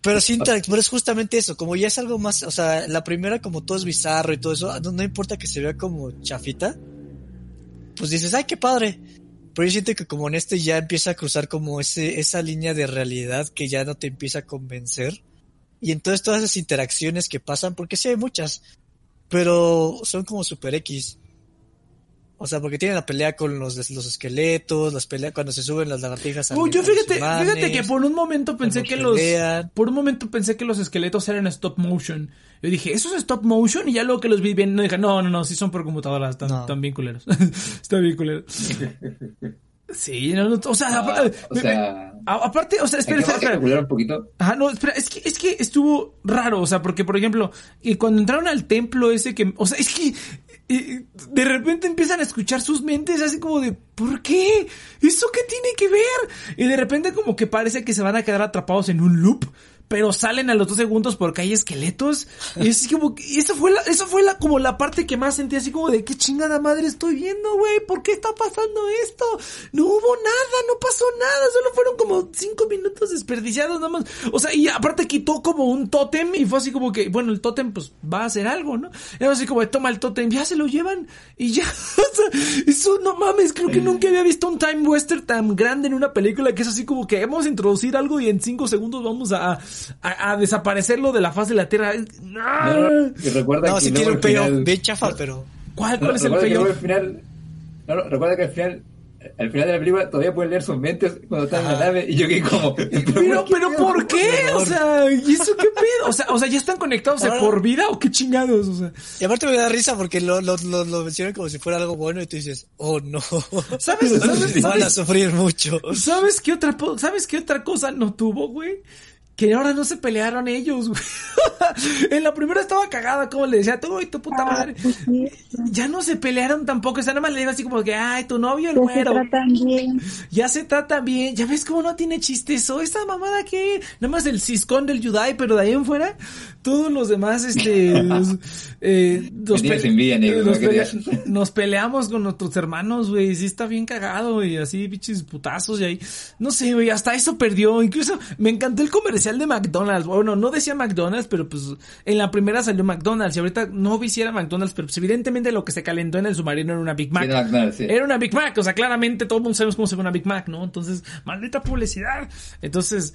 pero sí, pero es justamente eso, como ya es algo más, o sea, la primera como todo es bizarro y todo eso, no, importa que se vea como chafita, pues dices, ay, qué padre. Pero yo siento que como en este ya empieza a cruzar como ese, esa línea de realidad que ya no te empieza a convencer. Y entonces todas esas interacciones que pasan, porque sí hay muchas, pero son como super X. O sea, porque tienen la pelea con los, los esqueletos, las peleas cuando se suben las lagartijas. Uy, yo fíjate, fíjate que por un momento pensé que los, por un momento pensé que los esqueletos eran stop motion. Yo dije, ¿eso es stop motion? Y ya luego que los vi bien, no dije, no, no, no, sí son por computadoras, están, bien culeros. están bien culeros. Sí, no, no, o sea, ah, aparte, o sea, espera, espera, espera. un poquito? Ajá, no, espera, es que, es que estuvo raro, o sea, porque, por ejemplo, y cuando entraron al templo ese que, o sea, es que y de repente empiezan a escuchar sus mentes así como de, ¿por qué? ¿Eso qué tiene que ver? Y de repente como que parece que se van a quedar atrapados en un loop. Pero salen a los dos segundos porque hay esqueletos. Y es como, eso fue la, eso fue la, como la parte que más sentí así como de qué chingada madre estoy viendo, güey, ¿por qué está pasando esto? No hubo nada, no pasó nada, solo fueron como cinco minutos desperdiciados nada más. O sea, y aparte quitó como un tótem y fue así como que, bueno, el tótem pues va a hacer algo, ¿no? Y así como toma el tótem, ya se lo llevan y ya, o sea, eso no mames, creo que nunca había visto un time western tan grande en una película que es así como que vamos a introducir algo y en cinco segundos vamos a, a, a desaparecerlo de la faz de la tierra. No, no, y recuerda No, que sí luego tiene un al payoff final- bien chafa, pero... ¿Cuál, No, cuál es el recuerda que luego payoff? al final, no, no, recuerda que al final, al final de la película todavía pueden leer sus mentes cuando están en la nave y yo que como, Pero, pero ¿por qué? O sea, ¿y eso qué pedo? O sea, o sea, ¿ya están conectados de por vida o qué chingados? O sea, Y aparte me da risa porque lo, lo, lo, lo mencionan como si fuera algo bueno y tú dices, oh no, ¿sabes? ¿Sabes? van a sufrir mucho. ¿Sabes qué otra, ¿sabes qué otra cosa no tuvo, güey? Que ahora no se pelearon ellos, güey. en la primera estaba cagada, como le decía, tú tu puta madre. pues Ya no se pelearon tampoco, o sea, nada más le digo así como que, ay, tu novio el ya se güero. tratan bien. Ya se trata bien, ya ves cómo no tiene chistes, o esa mamada que, nada más el ciscón del Yudai, pero de ahí en fuera, todos los demás, este, los, eh, nos, pe- envidia, negro, nos ¿no? ¿Qué te pelea- nos peleamos con nuestros hermanos, güey, sí está bien cagado, y así, pinches putazos, y ahí, no sé, güey, hasta eso perdió, incluso me encantó el comercial de McDonald's, bueno, no decía McDonald's, pero pues, en la primera salió McDonald's, y ahorita no vi si era McDonald's, pero pues evidentemente lo que se calentó en el submarino era una Big Mac. Era McDonald's, sí. Era una Big Mac, o sea, claramente todo el mundo sabemos cómo se ve una Big Mac, ¿no? Entonces, maldita publicidad. Entonces,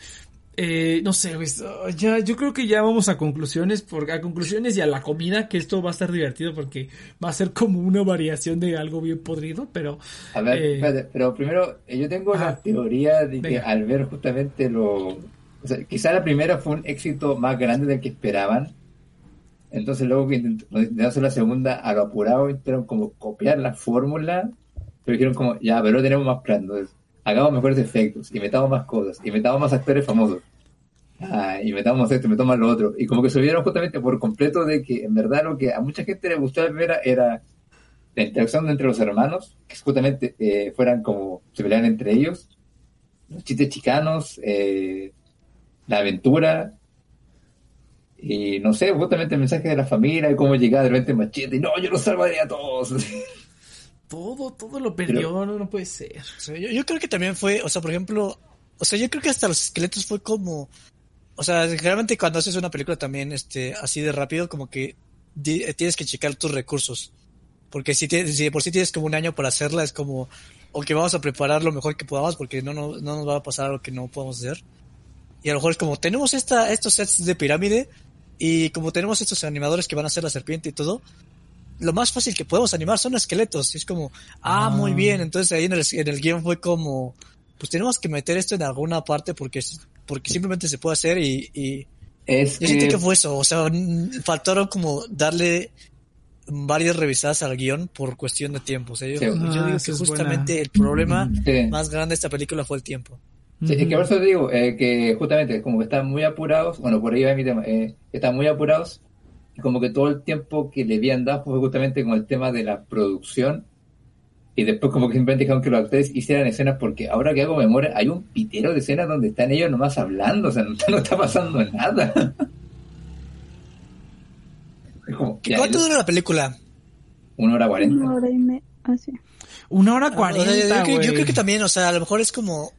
eh, no sé, güey, oh, ya, yo creo que ya vamos a conclusiones, por, a conclusiones y a la comida, que esto va a estar divertido porque va a ser como una variación de algo bien podrido, pero... A ver, eh, espérate, pero primero, eh, yo tengo la teoría de que al ver justamente lo... O sea, quizá la primera fue un éxito más grande del que esperaban. Entonces luego que intentaron hacer la segunda, a lo apurado intentaron como copiar la fórmula, pero dijeron como, ya, pero tenemos más plan, entonces hagamos mejores efectos, y metamos más cosas, y metamos más actores famosos. Ah, y metamos esto, y metamos lo otro. Y como que se olvidaron justamente por completo de que en verdad lo que a mucha gente le gustó ver era, era la interacción entre los hermanos, que justamente eh, fueran como se pelearan entre ellos, los chistes chicanos, eh, la aventura, y no sé, justamente el mensaje de la familia, y cómo llegaba de repente machete, y no, yo los salvaré a todos. todo, todo lo perdió, no, no puede ser. O sea, yo, yo creo que también fue, o sea, por ejemplo, o sea, yo creo que hasta los esqueletos fue como, o sea, generalmente cuando haces una película también, este, así de rápido, como que di- tienes que checar tus recursos. Porque si, tienes, si de por sí tienes como un año para hacerla, es como, ok, vamos a preparar lo mejor que podamos porque no, no, no nos va a pasar algo que no podamos hacer. Y a lo mejor es como, tenemos esta, estos sets de pirámide y como tenemos estos animadores que van a hacer la serpiente y todo, lo más fácil que podemos animar son esqueletos. Y es como, ah, Ah. muy bien. Entonces ahí en el, en el guion fue como, pues tenemos que meter esto en alguna parte porque, porque simplemente se puede hacer y, y Es yo siento que, que fue eso. O sea, faltaron como darle varias revisadas al guion por cuestión de tiempo. O sea, yo, Sí. yo Ah, digo que justamente el problema Sí. más grande de esta película fue el tiempo. Sí, es que por eso te digo eh, que justamente como que están muy apurados, bueno, por ahí va mi tema, eh, están muy apurados y como que todo el tiempo que le habían dado fue justamente con el tema de la producción y después como que simplemente dejaron que los actores hicieran escenas porque ahora que hago memoria hay un pitero de escenas donde están ellos nomás hablando, o sea, no, no está pasando nada. Es como, ¿Y ya, ¿Cuánto dura la película? una hora cuarenta. Una hora y media. Así. Una hora sea, cuarenta, yo, yo creo que también, o sea, a lo mejor es como,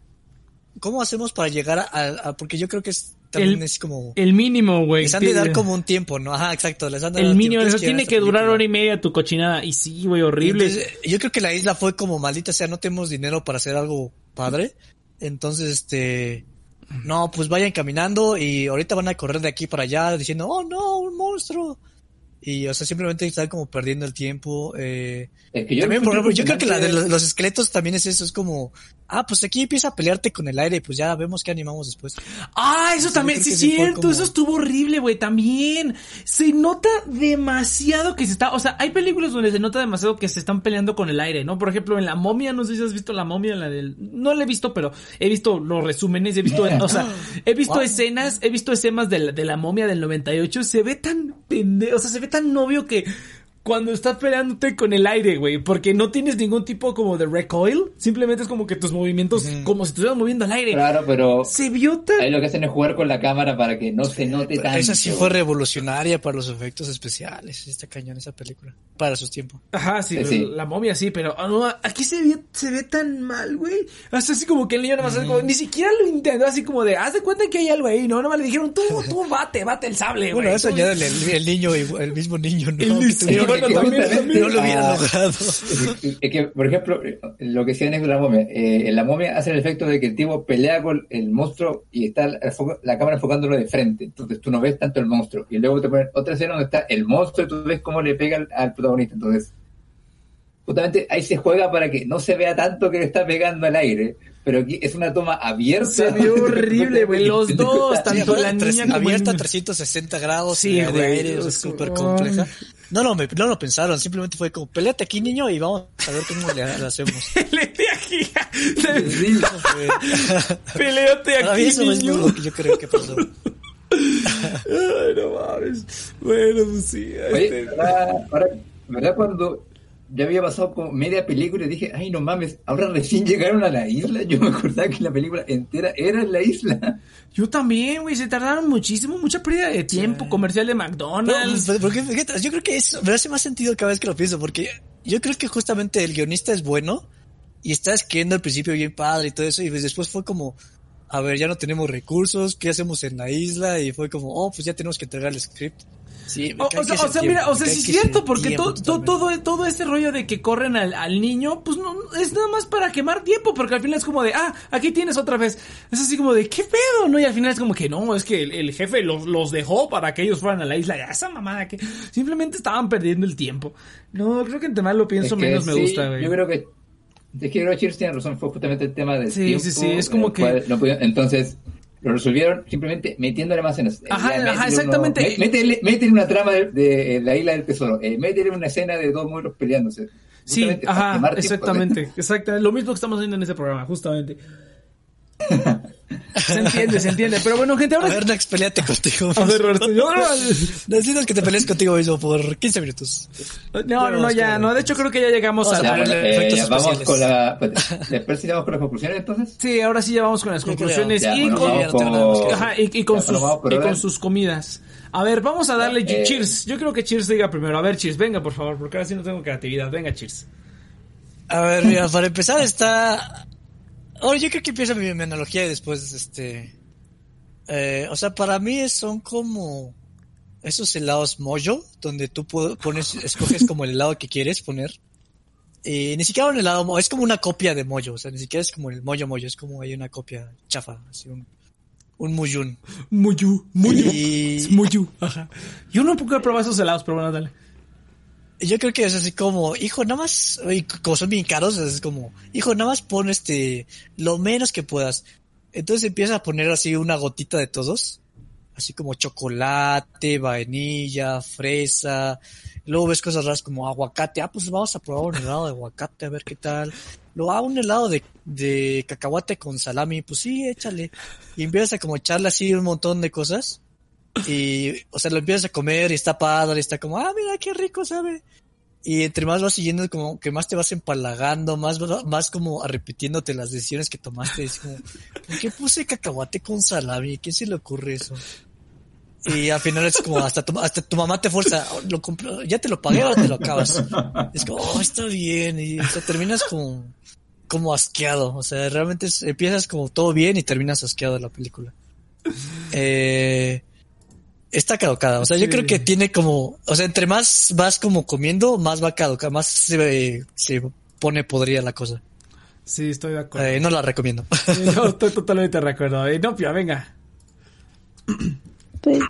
¿cómo hacemos para llegar a, a- porque yo creo que es, también El- es como, El mínimo, güey. les han de dar como un tiempo, ¿no? Ajá, exacto, les han de dar El mínimo, eso tiene que durar película. hora y media tu cochinada. Y sí, güey, horrible. Entonces, yo creo que la isla fue como maldita sea, no tenemos dinero para hacer algo padre. Entonces, este, no, pues vayan caminando y ahorita van a correr de aquí para allá diciendo, oh no, un monstruo. Y, o sea, simplemente están como perdiendo el tiempo. Eh, Es que yo también, por ejemplo, yo creo que la de los esqueletos también es eso, es como, ah, pues aquí empieza a pelearte con el aire y pues ya vemos qué animamos después. Ah, eso Sí, también, sí es cierto, como- eso estuvo horrible, güey, también. Se nota demasiado que se está, o sea, hay películas donde se nota demasiado que se están peleando con el aire, ¿no? Por ejemplo, en La Momia, no sé si has visto La Momia, la del, no la he visto, pero he visto los resúmenes, he visto, o sea, he visto Wow. escenas, he visto escenas de la, de la Momia del 98, se ve tan pendejo, o sea, se ve tan novio que cuando estás peleándote con el aire, güey, porque no tienes ningún tipo como de recoil, simplemente es como que tus movimientos, como si estuvieras moviendo al aire. Claro, pero Se vio tan... ahí lo que hacen es jugar con la cámara para que no se note tanto. Esa sí fue revolucionaria para los efectos especiales. Está cañón esa película. Para sus tiempos. Ajá, sí, sí. la momia sí, pero ah, no, aquí se ve, se ve tan mal, güey. Hasta así como que el niño nada más como- ni siquiera lo intentó, así como de, haz de cuenta que hay algo ahí, ¿no? Nada más le dijeron, tú, tú, bate, bate el sable, güey. Bueno, eso ya el, el- niño, el mismo niño, ¿no? El- bueno, que- también- justamente- también- no lo hubieran Ah, logrado. Es que, por ejemplo, lo que decían es de la momia. Eh, en la momia hace el efecto de que el tipo pelea con el monstruo y está la cámara enfocándolo de frente. Entonces tú no ves tanto el monstruo. Y luego te ponen otra escena donde está el monstruo y tú ves cómo le pega al, al protagonista. Entonces, justamente ahí se juega para que no se vea tanto que le está pegando al aire. Pero aquí es una toma abierta. Se vio horrible, güey, los dos, Sí, tanto aparte, la tres- niña como el abierta niño. 360 grados Sí, de, aire, es súper compleja. No, no, me- no lo pensaron, simplemente fue como, peleate aquí, niño, y vamos a ver cómo le, le hacemos. Le di aquí, Sí. peleate aquí, eso es niño. lo que yo creo que pasó. Ay, no mames. Bueno, pues sí. Oye, este- ahora, ahora, ¿verdad? Cuando ya había pasado como media película y dije, ay, no mames, ahora recién llegaron a la isla. Yo me acordaba que la película entera era en la isla. Yo también, güey, se tardaron muchísimo, mucha pérdida de tiempo, comercial de McDonald's. porque, yo creo que eso me hace más sentido cada vez que lo pienso, porque yo creo que justamente el guionista es bueno y está escribiendo al principio bien padre y todo eso, y pues después fue como, a ver, ya no tenemos recursos, ¿qué hacemos en la isla? Y fue como, oh, pues ya tenemos que entregar el script. Sí, me O, o sea, o sea, mira, o sea, sí es cierto, porque to- to- todo, todo este rollo de que corren al, al niño, pues no, es nada más para quemar tiempo, porque al final es como de, ah, aquí tienes otra vez. Es así como de, ¿qué pedo? ¿No? Y al final es como que no, es que el, el jefe los, los dejó para que ellos fueran a la isla. Ya, esa mamada que simplemente estaban perdiendo el tiempo. No, creo que entre más lo pienso, Es que menos me gusta, güey. Yo creo que. Creo que Cheers tiene razón, fue justamente el tema del Sí, tiempo. sí, sí, es como en el que- no entonces, lo resolvieron simplemente metiéndole más. Eh, Ajá, ya, ajá, exactamente. uno- mé- métele, métele una trama de, de la isla del tesoro. Eh, métele una escena de dos muros peleándose. Sí, ajá, quemar tiempo, exactamente, exactamente. Lo mismo que estamos haciendo en este programa, justamente. Se entiende, se entiende. Pero bueno, gente, A ahora... ver, Nax, peleate contigo. A ver, Roberto, yo- Necesitas que te pelees contigo mismo por 15 minutos. No, no, no, ya, no. De hecho, creo que ya llegamos Vamos a a la... eh, ya vamos con la. pues, Después sigamos con las conclusiones entonces. Sí, ahora sí ya vamos con las conclusiones Ya, y, bueno, con, vamos ajá, y, y vamos y sus comidas. A ver, vamos a darle Eh, cheers. Yo creo que cheers diga primero. A ver, cheers, venga, por favor, porque ahora sí no tengo creatividad. Venga, cheers. A ver, mira, para empezar está... Ahora yo creo que empieza mi, mi analogía y después, este... eh, o sea, para mí son como esos helados mojo, donde tú pones, escoges como el helado que quieres poner. Y ni siquiera un helado, mo- es como una copia de mojo, o sea, ni siquiera es como el mojo mojo, es como hay una copia chafa, así un, un muyun. Muyu, muyu. Y- Es muyu, ajá. Yo no puedo probar esos helados, pero bueno, dale. Yo creo que es así como, hijo, nada más, como son bien caros, es como, hijo, nada más pon este, lo menos que puedas. Entonces empieza a poner así una gotita de todos, así como chocolate, vainilla, fresa, luego ves cosas raras como aguacate, ah, pues vamos a probar un helado de aguacate, a ver qué tal. Luego, ah, un helado de, de cacahuate con salami, pues sí, échale. Y empiezas a como echarle así un montón de cosas. Y, o sea, lo empiezas a comer y está padre, está como, ah, mira qué rico sabe. Y entre más vas siguiendo, como que más te vas empalagando, más, más como repitiéndote las decisiones que tomaste. Es como, ¿por qué puse cacahuate con salami? ¿Quién se le ocurre eso? Y al final es como, hasta tu, hasta tu mamá te fuerza, "Oh, lo compro, ya te lo pagué, ahora te lo acabas. Es como, oh, está bien. Y o sea, terminas como, como asqueado. O sea, realmente empiezas como todo bien y terminas asqueado de la película. Eh, está caducada. O sea, yo creo que tiene como, o sea, entre más vas como comiendo, más va a caducar, más se, se pone podrida la cosa. Sí, estoy de acuerdo. Eh, no la recomiendo. Sí, no, estoy totalmente de acuerdo. Eh, no, Pia, venga. Pues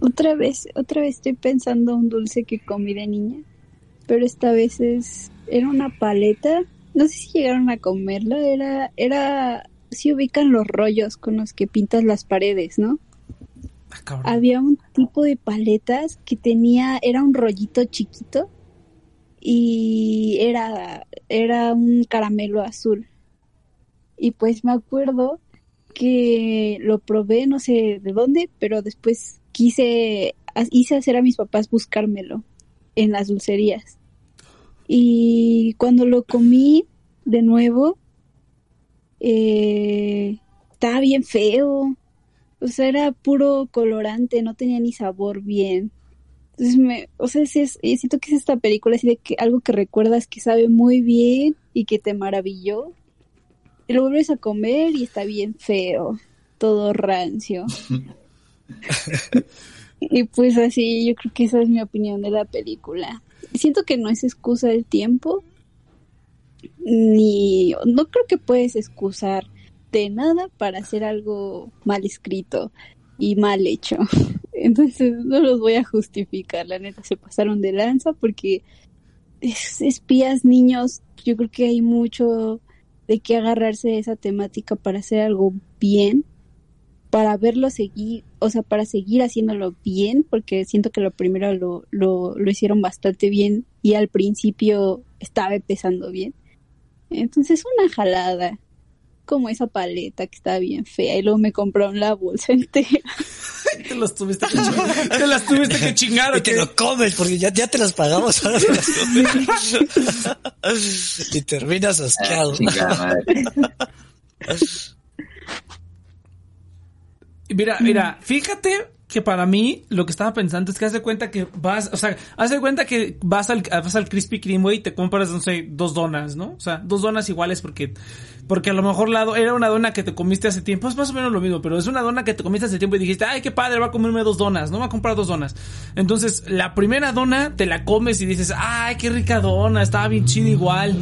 otra vez, otra vez estoy pensando un dulce que comí de niña, pero esta vez es era una paleta. No sé si llegaron a comerla, era era si ubican los rollos con los que pintas las paredes, ¿no? Había un tipo de paletas que tenía era un rollito chiquito y era era un caramelo azul. Y pues me acuerdo que lo probé, no sé de dónde, pero después quise, hice hacer a mis papás buscármelo. en las dulcerías. Y cuando lo comí de nuevo, eh, estaba bien feo. O sea, era puro colorante, no tenía ni sabor bien. Entonces, me, o sea, sí es, siento que es esta película así de que algo que recuerdas que sabe muy bien y que te maravilló. Y lo vuelves a comer y está bien feo, todo rancio. y pues así, yo creo que esa es mi opinión de la película. Siento que no es excusa del tiempo, ni no creo que puedes excusar de nada para hacer algo mal escrito y mal hecho. Entonces no los voy a justificar, la neta se pasaron de lanza porque es, espías niños, yo creo que hay mucho de qué agarrarse de esa temática para hacer algo bien, para verlo seguir, o sea, para seguir haciéndolo bien, porque siento que lo primero lo, lo, lo hicieron bastante bien y al principio estaba empezando bien. Entonces una jalada, como esa paleta que está bien fea y luego me compraron la bolsa entera. te las tuviste que chingar. te las tuviste que chingar. Y te lo comes porque ya, ya te las pagamos. Ahora te las comes. y terminas asqueado. mira, mira, fíjate que para mí lo que estaba pensando es que haz de cuenta que vas, o sea, haz de cuenta que vas al, vas al Krispy Kreme, y te compras, no sé, dos donas, ¿no? O sea, dos donas iguales porque, porque a lo mejor la, era una dona que te comiste hace tiempo, es más o menos lo mismo, pero es una dona que te comiste hace tiempo y dijiste, ay, qué padre, va a comerme dos donas, ¿no? Va a comprar dos donas. Entonces, la primera dona te la comes y dices, ay, qué rica dona, estaba bien chida igual.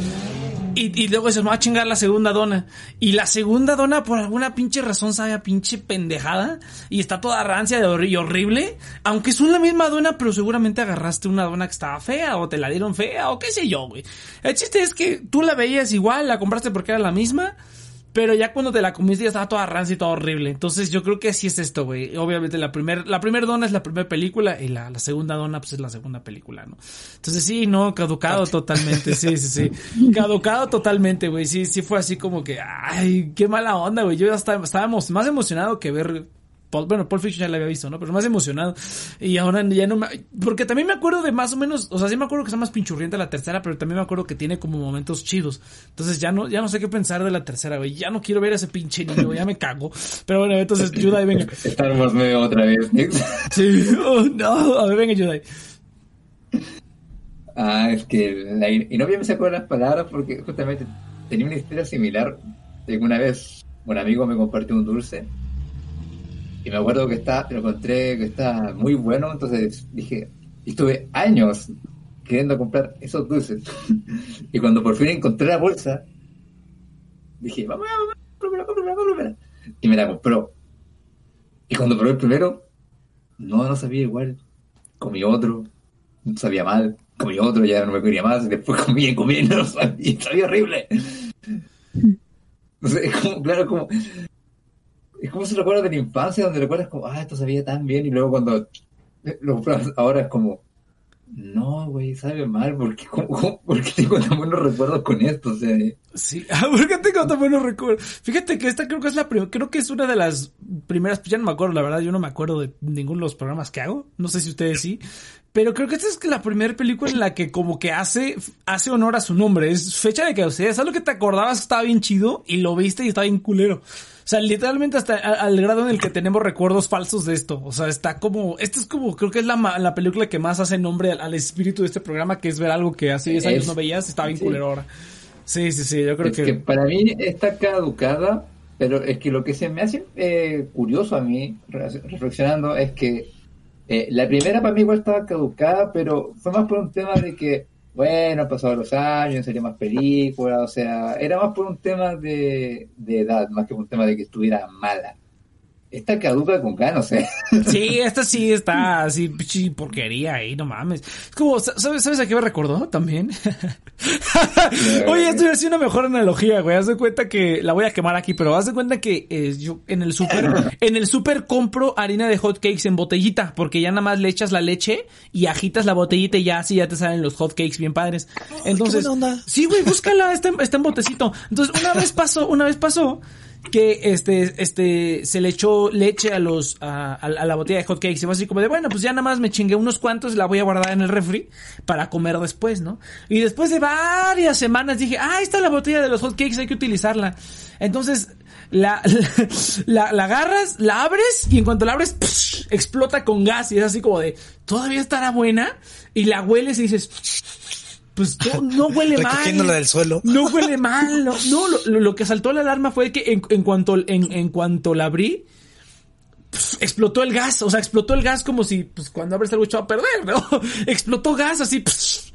Y, luego se me va a chingar la segunda dona. Y la segunda dona, por alguna pinche razón, sabe a pinche pendejada. Y está toda rancia y horrible. Aunque son la misma dona, pero seguramente agarraste una dona que estaba fea. O te la dieron fea. O qué sé yo, güey. El chiste es que tú la veías igual, la compraste porque era la misma. Pero ya cuando te la comiste ya estaba toda rancia y toda horrible. Entonces yo creo que así es esto, güey. Obviamente la primera la primer dona es la primera película y la, la, segunda dona pues es la segunda película, ¿no? Entonces sí, no, caducado totalmente, sí, sí, sí. Caducado totalmente, güey. Sí, sí fue así como que, ay, qué mala onda, güey. Yo ya estaba, estábamos más emocionado que ver bueno, Paul Fiction ya la había visto, ¿no? Pero más emocionado. Y ahora ya no me... Porque también me acuerdo de más o menos... O sea, sí me acuerdo que está más pinchurrienta la tercera, pero también me acuerdo que tiene como momentos chidos. Entonces ya no, ya no sé qué pensar de la tercera, güey. Ya no quiero ver a ese pinche niño, ya me cago. Pero bueno, entonces, Yudai, venga. Estamos medio otra vez, Sí, oh, no. A ver, venga, Yudai. Ah, es que... y no me sacó las palabras porque justamente tenía una historia similar. Una vez un amigo me compartió un dulce y me acuerdo que está, lo encontré que está muy bueno, entonces dije, estuve años queriendo comprar esos dulces. y cuando por fin encontré la bolsa, dije, vamos, vamos, cómprala, cómprala, cómprala. Y me la compró. Y cuando probé el primero, no, no sabía igual. Comí otro, no sabía mal. Comí otro, ya no me quería más. Después comí y comí y no sabía, sabía horrible. No sé, como, claro, como es como se recuerda de la infancia, donde recuerdas como, ah, esto sabía tan bien, y luego cuando lo ahora es como, no, güey, sabe mal, porque porque tengo tan buenos recuerdos con esto? O sea, sí, ¿por qué tengo tan buenos recuerdos? Fíjate que esta creo que es la creo que es una de las primeras, ya no me acuerdo, la verdad, yo no me acuerdo de ninguno de los programas que hago, no sé si ustedes sí, pero creo que esta es la primera película en la que como que hace, hace honor a su nombre, es fecha de que, o sea, es algo que te acordabas estaba bien chido y lo viste y estaba bien culero. O sea, literalmente hasta al grado en el que tenemos recuerdos falsos de esto. O sea, está como, esto es como, creo que es la, la película que más hace nombre al, espíritu de este programa, que es ver algo que hace 10 años no veías, está bien culero ahora. Sí, sí, sí, yo creo es que... Para mí está caducada, pero es que lo que se me hace eh, curioso a mí, reflexionando, es que eh, la primera para mí igual estaba caducada, pero fue más por un tema de que bueno, pasado los años, sería más películas, o sea, era más por un tema de, de edad, más que por un tema de que estuviera mala. Esta caduca con ganas, ¿eh? Sí, esta sí está así, pichi porquería ahí, no mames. Es como, ¿sabes, ¿sabes a qué me recordó también? Oye, esto es una mejor analogía, güey. Haz de cuenta que, la voy a quemar aquí, pero haz de cuenta que eh, yo en el super, en el super compro harina de hot cakes en botellita, porque ya nada más le echas la leche y agitas la botellita y ya así ya te salen los hot cakes bien padres. Entonces, sí, güey, búscala, está, está en botecito. Entonces, una vez pasó, una vez pasó que este, este, se le echó leche a los, a, la botella de hot cakes. Y fue así como de, bueno, pues ya nada más me chingué unos cuantos, la voy a guardar en el refri para comer después, ¿no? Y después de varias semanas dije, ah, ahí está la botella de los hot cakes, hay que utilizarla. Entonces, la, la, la, agarras, la abres y en cuanto la abres, explota con gas y es así como de, todavía estará buena y la hueles y dices, pues no, no huele mal. del suelo. No huele mal. No, no lo, lo, que saltó la alarma fue que en, en cuanto, en, en cuanto la abrí, pues, explotó el gas. O sea, explotó el gas como si, pues cuando abres algo echado a perder, ¿no? explotó gas así. Pss,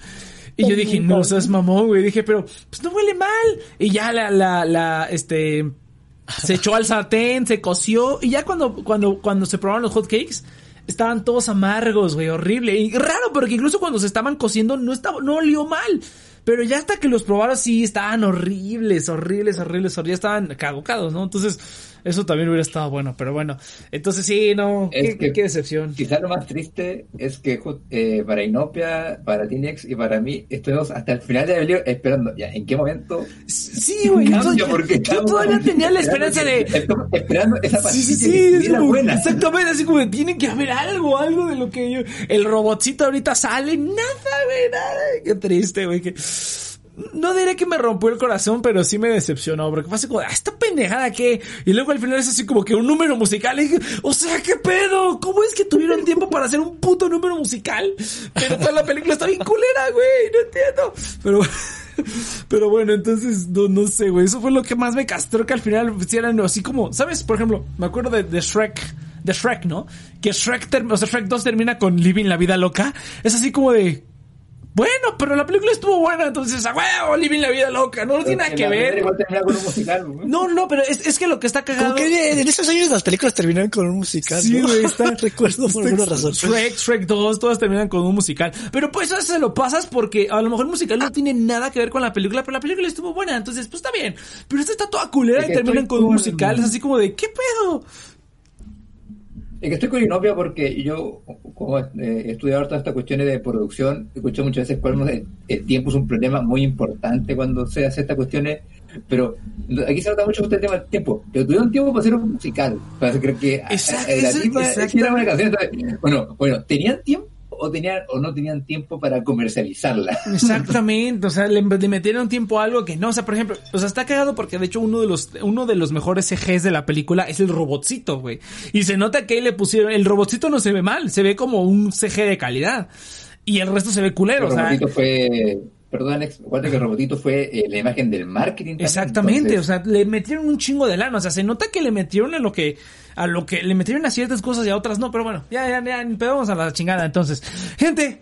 y yo dije, no seas mamón, güey. Dije, pero, pues no huele mal. Y ya la, la, la, este, se echó al sartén, se coció. Y ya cuando, cuando, cuando se probaron los hot cakes, estaban todos amargos, güey, horrible. Y raro, porque incluso cuando se estaban cociendo no estaba, no olió mal. Pero ya hasta que los probaron sí estaban horribles, horribles, horribles, horribles, estaban cagocados, ¿no? Entonces, eso también hubiera estado bueno, pero bueno. Entonces sí, no, qué, que, qué decepción. Quizá lo más triste es que eh, para Inopia, para Tinex y para mí estuvimos hasta el final de película esperando, ya, ¿en qué momento? Sí, güey. Yo, porque yo todavía tenía la esperanza de... Esperando esa sí, sí, sí, es como, buena. Exactamente, así como tiene que haber algo, algo de lo que yo... El robotcito ahorita sale, nada, güey, nada. Qué triste, güey, que no diré que me rompió el corazón, pero sí me decepcionó, porque fue así como, ah, esta pendejada que, y luego al final es así como que un número musical, o sea, qué pedo, ¿cómo es que tuvieron tiempo para hacer un puto número musical? Pero toda la película está bien culera, güey, no entiendo. Pero, pero bueno, entonces, no, no sé, güey, eso fue lo que más me castró, que al final hicieran así como, ¿sabes? Por ejemplo, me acuerdo de, de Shrek, de Shrek, ¿no? Que Shrek, o sea, Shrek 2 termina con Living la vida loca, es así como de, bueno, pero la película estuvo buena, entonces, a huevo, Living la vida loca, no, no tiene nada que ver. No, no, pero es, es, que lo que está cagado. Como que en esos años las películas terminan con un musical. Sí, güey, está. Recuerdo por alguna razón. Shrek, Shrek 2, todas terminan con un musical. Pero pues eso se lo pasas porque a lo mejor el musical no tiene nada que ver con la película, pero la película estuvo buena, entonces, pues está bien. Pero esta está toda culera y terminan con un musical, es así como de, ¿qué pedo? Es que estoy con Inopia porque yo, como eh, he estudiado todas estas cuestiones de producción, escucho muchas veces cuando el, el, tiempo es un problema muy importante cuando se hace estas cuestiones, pero aquí se nota mucho el tema del tiempo. Pero tuvieron tiempo para hacer un musical. Para creo que exacto, la exacto. era una canción. Bueno, bueno, tenían tiempo o tenían o no tenían tiempo para comercializarla. Exactamente, o sea, le, le, metieron tiempo a algo que no, o sea, por ejemplo, o sea, está cagado porque de hecho uno de los uno de los mejores CGs de la película es el robotcito, güey. Y se nota que ahí le pusieron el robotcito no se ve mal, se ve como un CG de calidad. Y el resto se ve culero, el o sea, robotito fue Perdón, Alex, recuerda que el robotito fue eh, la imagen del marketing. También, Exactamente, entonces... o sea, le metieron un chingo de lana, o sea, se nota que le metieron a lo que, a lo que, le metieron a ciertas cosas y a otras no, pero bueno, ya, ya, ya, pero vamos a la chingada entonces. Gente,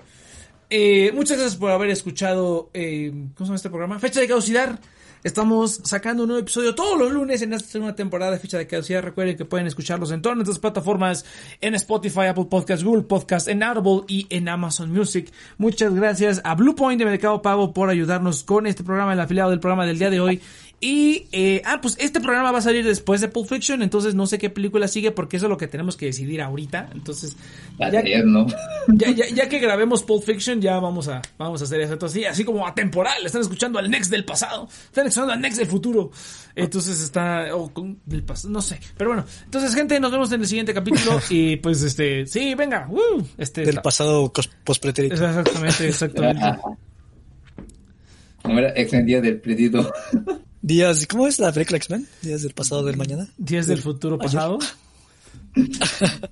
eh, muchas gracias por haber escuchado, eh, ¿cómo se llama este programa? Fecha de caducidad. Estamos sacando un nuevo episodio todos los lunes en esta segunda temporada de Ficha de Caducidad. Recuerden que pueden escucharlos en todas nuestras plataformas, en Spotify, Apple Podcasts, Google Podcasts, en Audible y en Amazon Music. Muchas gracias a Bluepoint de Mercado Pago por ayudarnos con este programa, el afiliado del programa del día de hoy. Y, eh, ah, pues este programa va a salir después de Pulp Fiction, entonces no sé qué película sigue porque eso es lo que tenemos que decidir ahorita. Entonces, ya, ¿no? ya, ya, ya, que grabemos Pulp Fiction, ya vamos a, vamos a hacer eso. Entonces, sí, así como atemporal, están escuchando al Next del pasado, están escuchando al Next del futuro. Entonces está, oh, del pasado, no sé. Pero bueno, entonces, gente, nos vemos en el siguiente capítulo y pues, este, sí, venga, uh, este. Del pasado post-pretérito. Exactamente, exactamente. Como era ex día del pretito. Días, ¿cómo es la película X-Men? Días del pasado del mañana. Días del futuro pasado.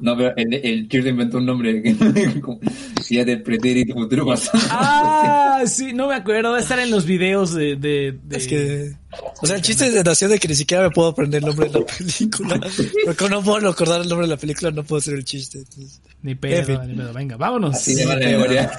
No, pero el, el Cheers inventó un nombre. Días del pretérito futuro pasado. Ah, sí, no me acuerdo de estar en los videos de, de, de... Es que. O sea, el chiste de nació de que ni siquiera me puedo aprender el nombre de la película. Porque no puedo recordar el nombre de la película, no puedo hacer el chiste. Entonces... Ni pedo, en fin. ni pedo. Venga, vámonos. Así de mala memoria.